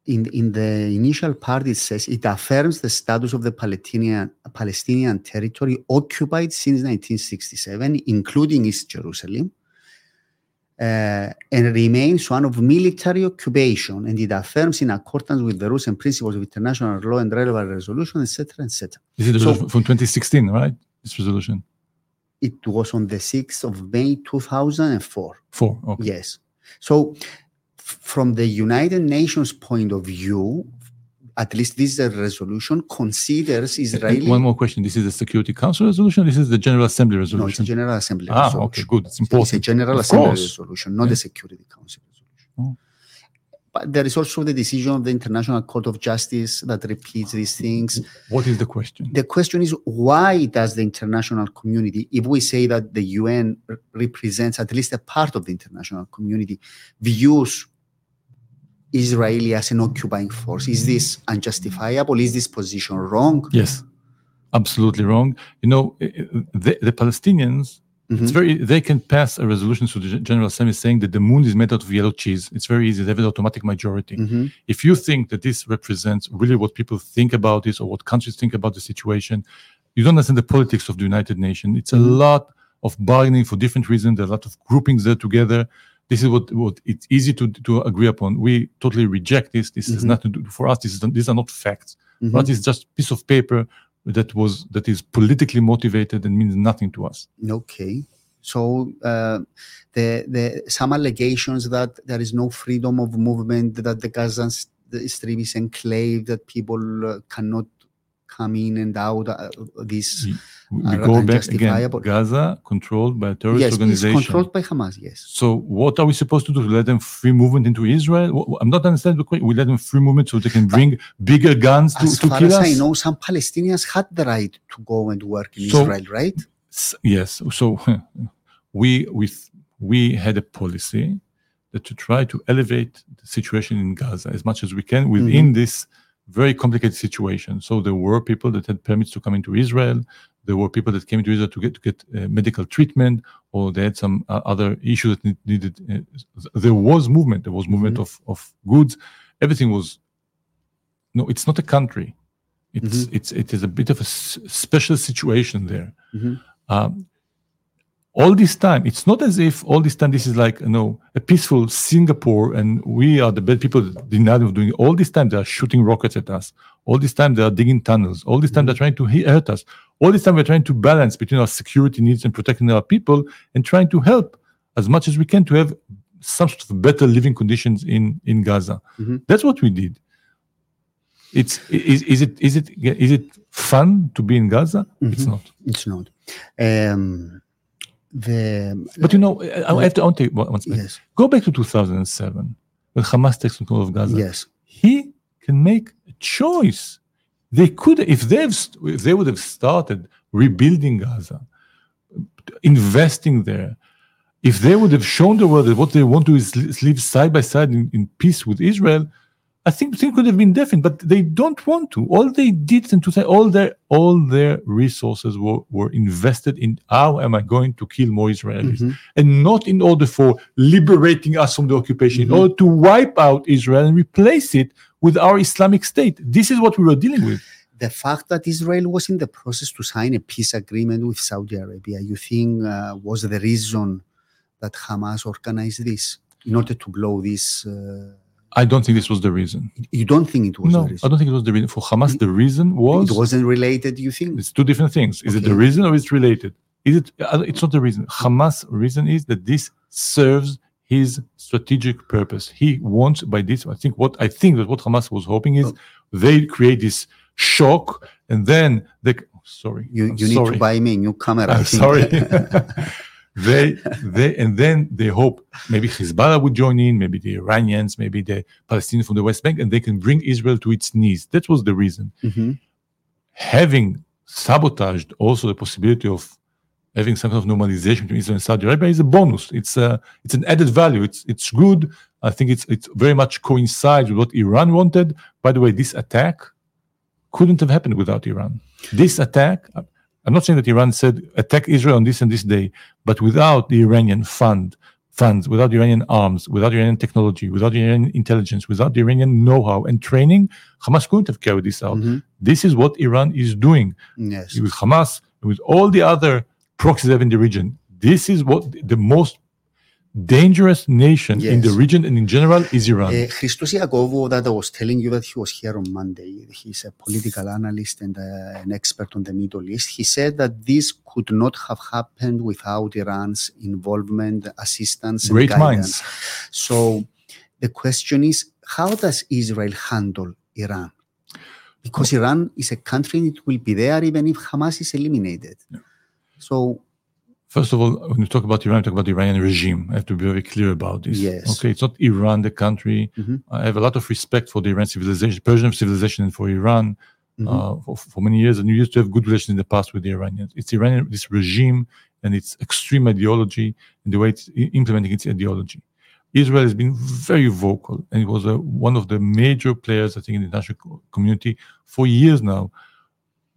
in, in the initial part it says it affirms the status of the Palestinian, Palestinian territory occupied since 1967, including East Jerusalem, uh, and remains one of military occupation, and it affirms in accordance with the rules and principles of international law and relevant resolution, etc., etc. This Is the So- from 2016, right? This resolution. It was on the 6th of May 2004. Four. Okay. Yes. So, from the United Nations point of view, at least this resolution considers Israeli. One more question. This is the Security Council resolution. This is the General Assembly resolution. no, it's a. General Assembly ah, resolution. okay, good. It's important. It's a. General Of Assembly course. resolution, not Yeah. the Security Council resolution. Oh. But there is also the decision of the International Court of Justice that repeats these things. What is the question? The question is why does the international community, if we say that the UN represents at least a part of the international community, views Israeli as an occupying force? Is this unjustifiable? Is this position wrong? Yes, absolutely wrong. You know, the, the Palestinians, it's Mhm. very, they can pass a resolution to the Gen- Assembly saying that the moon is made out of yellow cheese. It's very easy. They have an automatic majority. Mhm. If you think that this represents really what people think about this or what countries think about the situation, you don't understand the politics of the United Nations. It's a Mhm. lot of bargaining for different reasons. There are a lot of groupings there together. This is what, what it's easy to, to agree upon. We totally reject this. This has Mhm. nothing to do for us. This is, these are not facts. Mhm. But it's just piece of paper that was that is politically motivated and means nothing to us. Okay. So uh, the the some allegations that there is no freedom of movement, that the Gaza s- the Strip is enclave, that people uh, cannot come in and out. Uh, this We, we go back again. Gaza controlled by a terrorist yes, it's organization. controlled by Hamas. Yes. So what are we supposed to do? Let them free movement into Israel? I'm not understanding the question. We let them free movement so they can bring bigger guns to, As to far kill as us? I know, some Palestinians had the right to go and work in So- Israel, right? Yes. So we we we had a policy that to try to elevate the situation in Gaza as much as we can within Mm-hmm. this very complicated situation. So there were people that had permits to come into Israel. There were people that came to Israel to get to get uh, medical treatment, or they had some uh, other issues that need- needed. Uh, there was movement. There was movement Mhm. of of goods. Everything was. No, it's not a country. It's Mm-hmm. it's it is a bit of a s- special situation there. Mhm. Um, all this time, it's not as if all this time this is like you know a peaceful Singapore and we are the bad people denied of doing it. All this time they are shooting rockets at us. All this time they are digging tunnels. All this time they're trying to hurt us. All this time we're trying to balance between our security needs and protecting our people and trying to help as much as we can to have some sort of better living conditions in in Gaza. Mhm. That's what we did. It's is, is it is it is it fun to be in Gaza? It's Mhm. not. It's not. Um, the But you know, I, I have to I want to take one one second. yes, Go back to 2007 when Hamas takes control of Gaza. yes, He can make a choice. They could, if they've, if they would have started rebuilding Gaza, investing there, if they would have shown the world that what they want to is live side by side in, in peace with Israel, I think things could have been different. But they don't want to. All they did in 2000, all their all their resources were, were invested in how am I going to kill more Israelis, Mhm. and not in order for liberating us from the occupation, Mhm. in order to wipe out Israel and replace it with our Islamic State. This is what we were dealing with. the fact that Israel was in the process to sign a peace agreement with Saudi Arabia, you think uh, was the reason that Hamas organized this in order to blow this? Uh, I don't think this was the reason. you don't think it was no, the I don't think it was the reason. For Hamas, the reason was It wasn't related, you think? It's two different things. Is it the reason or it's related? Is it? uh, It's not the reason. Hamas' reason is that this serves his strategic purpose. He wants by this. I think what I think that what Hamas was hoping is Oh. they create this shock and then they. oh, sorry, You, you need sorry. to buy me a new camera. I I'm sorry. they they and then they hope maybe Hezbollah would join in, maybe the Iranians, maybe the Palestinians from the West Bank, and they can bring Israel to its knees. That was the reason Mhm. having sabotaged also the possibility of having some kind of normalization between Israel and Saudi Arabia is a bonus. It's a, it's an added value. It's it's good. I think it's it's very much coincides with what Iran wanted. By the way, this attack couldn't have happened without Iran. This attack, I'm not saying that Iran said attack Israel on this and this day, but without the Iranian fund funds, without Iranian arms, without Iranian technology, without Iranian intelligence, without Iranian know-how and training, Hamas couldn't have carried this out. Mhm. This is what Iran is doing Yes. with Hamas, with all the other proxies they have in the region. This is what the most dangerous nation in the region and in general is Iran. Uh, Christos Iakovou, that I was telling you that he was here on Monday. He's a political analyst and uh, an expert on the Middle East. He said that this could not have happened without Iran's involvement, assistance, and Great guidance. minds. So the question is, how does Israel handle Iran? Because Iran is a country and it will be there even if Hamas is eliminated. So First of all, when you talk about Iran, you talk about the Iranian regime. I have to be very clear about this. Yes. Okay, it's not Iran, the country. Mhm. I have a lot of respect for the Iran civilization, Persian civilization, and for Iran mhm, uh, for, for many years. And we used to have good relations in the past with the Iranians. It's Iranian, this regime and its extreme ideology and the way it's implementing its ideology. Israel has been very vocal and it was a, one of the major players, I think, in the international community for years now,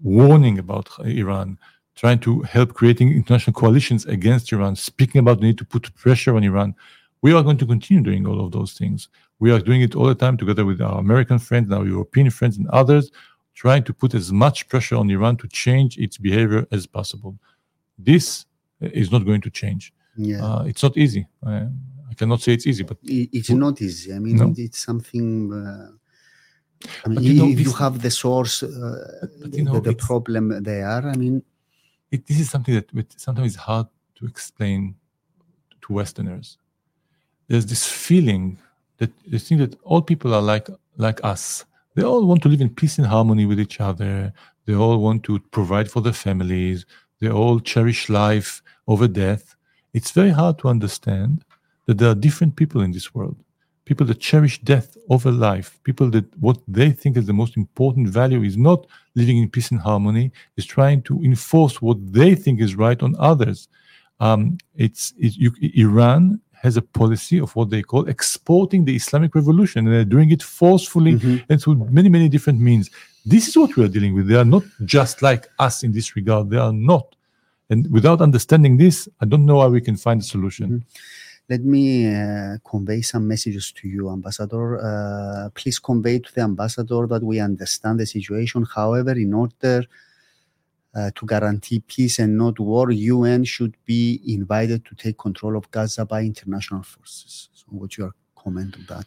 warning about Iran, trying to help creating international coalitions against Iran, speaking about the need to put pressure on Iran. We are going to continue doing all of those things. We are doing it all the time together with our American friends, and our European friends, and others, trying to put as much pressure on Iran to change its behavior as possible. This is not going to change. yeah. Uh, it's not easy. I, I cannot say it's easy, but it's not easy. I mean, No. it- it's something. Uh, I mean, But you know, if you have the source, uh, you know, the, the problem there. I mean, it, this is something that sometimes is hard to explain to Westerners. There's this feeling that they think that all people are like like us. They all want to live in peace and harmony with each other. They all want to provide for their families. They all cherish life over death. It's very hard to understand that there are different people in this world. People that cherish death over life. People that what they think is the most important value is not living in peace and harmony, is trying to enforce what they think is right on others. Um, it's it, you, Iran has a policy of what they call exporting the Islamic revolution, and they're doing it forcefully Mhm. and through many, many different means. This is what we are dealing with. They are not just like us in this regard. They are not. And without understanding this, I don't know how we can find a solution. Let me uh, convey some messages to you, Ambassador. Uh, please convey to the ambassador that we understand the situation. However, in order uh, to guarantee peace and not war, UN should be invited to take control of Gaza by international forces. So, what's your comment on that?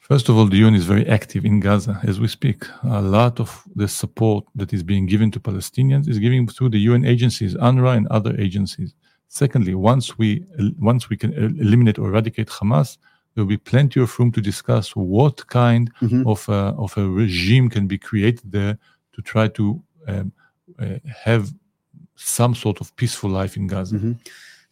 First of all, the UN is very active in Gaza as we speak. A lot of the support that is being given to Palestinians is given through the UN agencies, UNRWA and other agencies. Secondly, once we once we can eliminate or eradicate Hamas, there will be plenty of room to discuss what kind Mhm. of a, of a regime can be created there to try to um, uh, have some sort of peaceful life in Gaza. Mhm.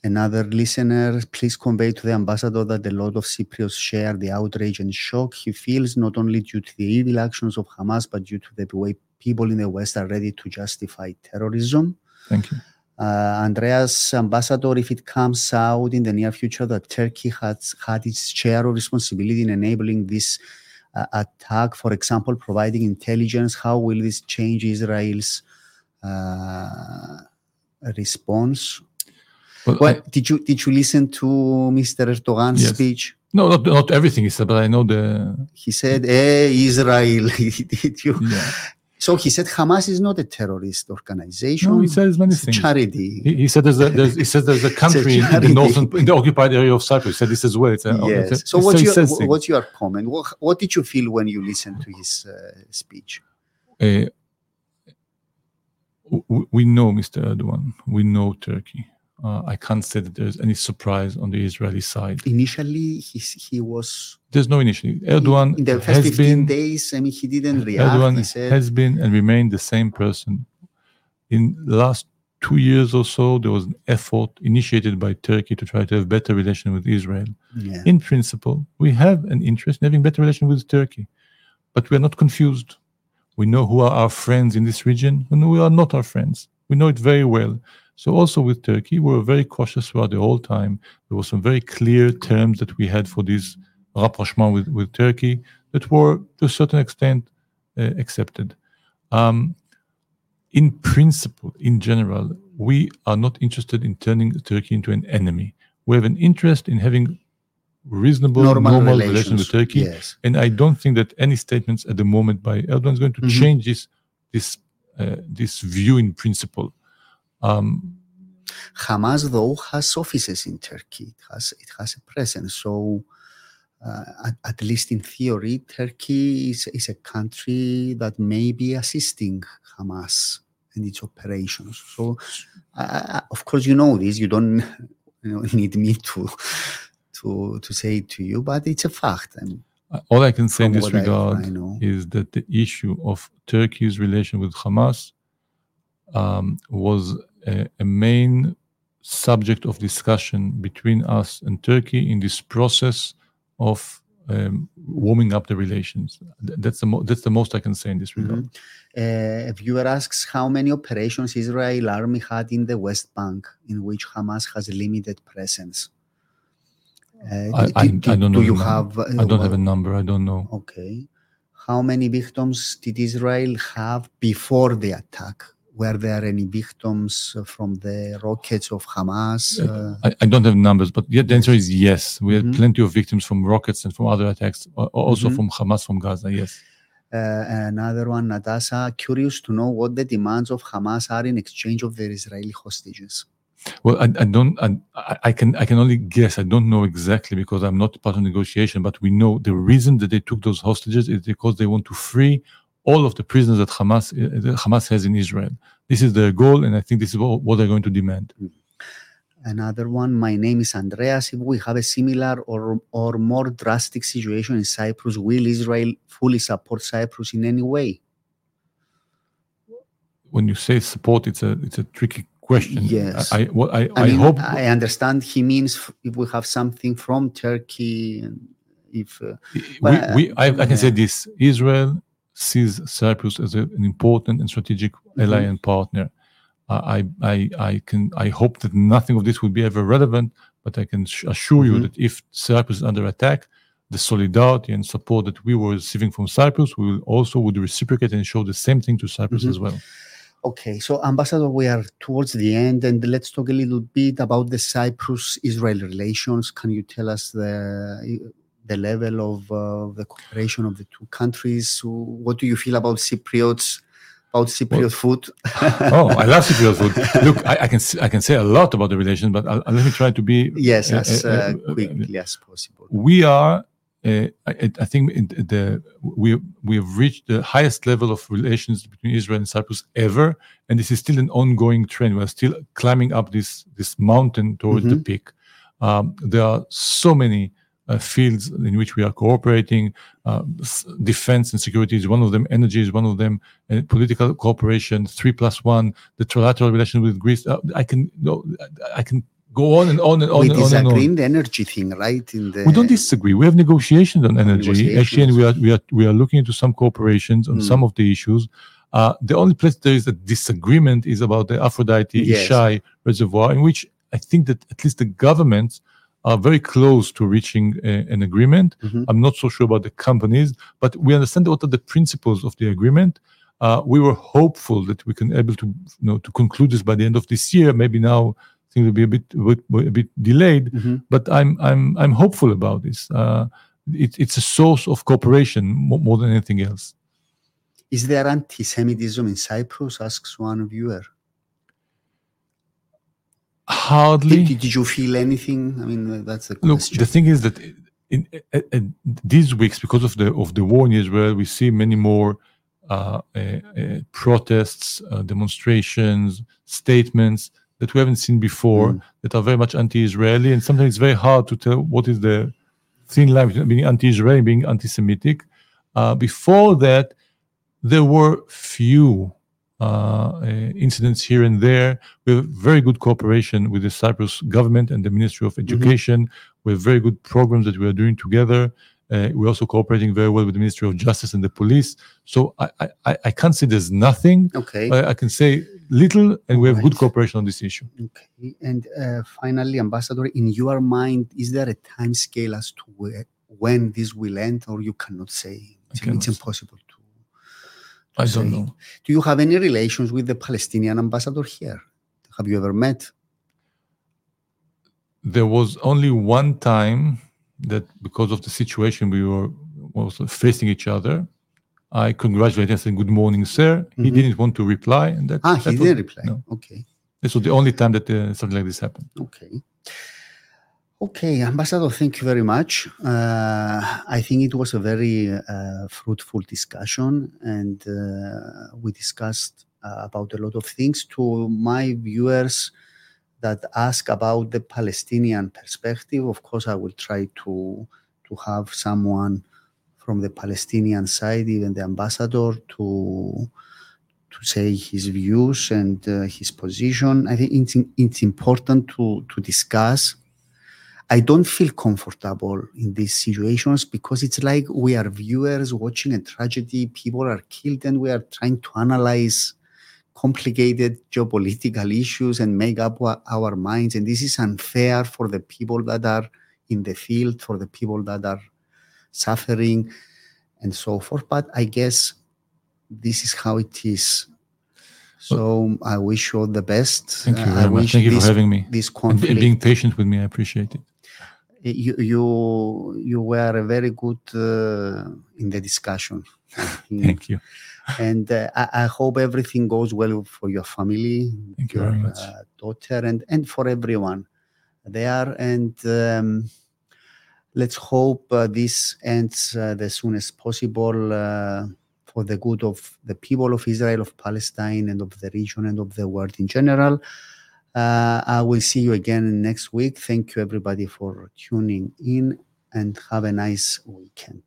Another listener, please convey to the ambassador that a lot of Cypriots share the outrage and shock he feels not only due to the evil actions of Hamas, but due to the way people in the West are ready to justify terrorism. Thank you. Uh, Andreas, ambassador, if it comes out in the near future that Turkey has had its share of responsibility in enabling this uh, attack, for example, providing intelligence, how will this change Israel's uh, response? Well, Well, I- did you did you listen to Mr. Erdogan's Yes. speech? no, not, not everything he said, but I know the. He said, "Hey, Israel, did you?" Yeah. So he said, Hamas is not a terrorist organization. No, he says many it's things. charity. He, he said there's a, there's, he says there's a country in the northern, in the occupied area of Cyprus. He said this as well. It's a, it's a- yes. So what's he your says wh- things. what's your comment? What what did you feel when you listened to his uh, speech? Uh, we know Mr. Erdogan. We know Turkey. Uh, I can't say that there's any surprise on the Israeli side. Initially, he he was There's no initiative. Erdogan in the first has 15 been days. I mean, he didn't react. Erdogan said, has been and remained the same person. In the last two years or so, there was an effort initiated by Turkey to try to have better relation with Israel. yeah. In principle, we have an interest in having better relation with Turkey, but we are not confused. We know who are our friends in this region and who are not our friends. We know it very well. So also with Turkey, we were very cautious throughout the whole time. There were some very clear terms that we had for this rapprochement with, with Turkey that were to a certain extent uh, accepted. Um, in principle, in general, we are not interested in turning Turkey into an enemy. We have an interest in having reasonable, normal, normal, relations relations with Turkey. Yes. And I don't think that any statements at the moment by Erdogan is going to Mhm. change this this uh, this view in principle. Um, Hamas, though, has offices in Turkey. It has it has a presence. So, uh, at, at least in theory, Turkey is, is a country that may be assisting Hamas and its operations. So, uh, of course, you know this. You don't you know, need me to to to say it to you, but it's a fact. And all I can say in this I- regard I know. is that the issue of Turkey's relation with Hamas um, was a, a main subject of discussion between us and Turkey in this process of um, warming up the relations. That's the mo- that's the most I can say in this regard. Uh, a viewer asks how many operations Israel army had in the West Bank in which Hamas has limited presence. Uh, I, I, I don't know. Do you have? uh, I don't have a number. I don't know. Okay. How many victims did Israel have before the attack? Were there any victims from the rockets of Hamas? Uh, I, I don't have numbers, but the answer is yes. We had Mhm. plenty of victims from rockets and from other attacks, also Mhm. from Hamas from Gaza. Yes. uh, another one, Natasha, curious to know what the demands of Hamas are in exchange of their Israeli hostages. Well, I, I don't. I- I can. I can only guess. I don't know exactly because I'm not part of negotiation. But we know the reason that they took those hostages is because they want to free all of the prisoners that Hamas uh, that Hamas has in Israel. This is their goal, and I think this is what, they're going to demand. Another one, my name is Andreas. If we have a similar or, or more drastic situation in Cyprus, will Israel fully support Cyprus in any way? When you say support, it's a it's a tricky question. Yes. I what I, I, I, mean, hope. I understand he means if we have something from Turkey, and if uh, we, we I, I can say this: Israel sees Cyprus as a, an important and strategic ally Mhm. and partner. I, I, I can, I hope that nothing of this will be ever relevant, but I can sh- assure you Mhm. that if Cyprus is under attack, the solidarity and support that we were receiving from Cyprus, we will also would reciprocate and show the same thing to Cyprus Mhm. as well. Okay, so Ambassador, we are towards the end, and let's talk a little bit about the Cyprus-Israel relations. Can you tell us the the level of uh, the cooperation of the two countries? What do you feel about Cypriots about Cypriot food. oh, I love Cypriot food. Look, I, I, can I can say a lot about the relation, but I'll, let me try to be yes as uh, quickly as possible. We are uh, I, I, think the we we have reached the highest level of relations between Israel and Cyprus ever, and this is still an ongoing trend. We are still climbing up this this mountain towards mm-hmm. the peak. Um, there are so many uh, fields in which we are cooperating. Uh, defense and security is one of them. Energy is one of them. Uh, political cooperation, three plus one. The trilateral relation with Greece. Uh, I can no, I can go on and on and on. We and disagree on and in the energy thing, right? In the we don't disagree. We have negotiations on energy negotiations. actually, and we are we are we are looking into some cooperations on mm. some of the issues. Uh, the only place there is a disagreement is about the Aphrodite yes. Yishai reservoir, in which I think that at least the governments are very close to reaching a, an agreement. Mm-hmm. I'm not so sure about the companies, but we understand what are the principles of the agreement. Uh, we were hopeful that we can able to you know to conclude this by the end of this year. Maybe now things will be a bit a bit, a bit delayed, mm-hmm. but I'm I'm I'm hopeful about this. Uh, it, it's a source of cooperation more, more, than anything else. Is there anti-Semitism in Cyprus? Asks one viewer. Hardly. Did, did you feel anything? I mean, that's the Look, the thing is that in, in, in, these weeks, because of the of the war in Israel, we see many more uh, uh, uh, protests, uh, demonstrations, statements that we haven't seen before mm. that are very much anti-Israeli, and sometimes it's very hard to tell what is the thin line between being anti-Israeli and being anti-Semitic. Uh, before that, there were few uh, uh, incidents here and there. We have very good cooperation with the Cyprus government and the Ministry of mm-hmm. Education. Mm-hmm. We have very good programs that we are doing together. Uh, we're also cooperating very well with the Ministry of Justice and the police. So I, I, I can't say there's nothing. Okay. I, I can say little, and we have right. good cooperation on this issue. Okay. And uh, finally, Ambassador, in your mind, is there a time scale as to where, when this will end, or you cannot say? It's, it's impossible I don't know. Do you have any relations with the Palestinian ambassador here? Have you ever met? There was only one time that because of the situation we were also facing each other, I congratulated him and said, Good morning, sir. Mm-hmm. He didn't want to reply. And that, ah, that he was, didn't reply. No. Okay. This was the only time that uh, something like this happened. Okay. Okay, Ambassador, thank you very much. Uh, I think it was a very uh, fruitful discussion, and uh, we discussed uh, about a lot of things. To my viewers that ask about the Palestinian perspective, of course, I will try to to have someone from the Palestinian side, even the ambassador, to to say his views and uh, his position. I think it's, it's important to to discuss. I don't feel comfortable in these situations because it's like we are viewers watching a tragedy. People are killed, and we are trying to analyze complicated geopolitical issues and make up our minds. And this is unfair for the people that are in the field, for the people that are suffering, and so forth. But I guess this is how it is. So I wish you all the best. Thank you very much. Thank you this, for having me. This conflict, and being patient with me, I appreciate it. You you you were very good uh, in the discussion. Thank you. And uh, I, I, hope everything goes well for your family, Thank your you uh, daughter, and and for everyone there. And um, let's hope uh, this ends uh, the soonest possible uh, for the good of the people of Israel, of Palestine, and of the region and of the world in general. Uh, I will see you again next week. Thank you, everybody, for tuning in and have a nice weekend.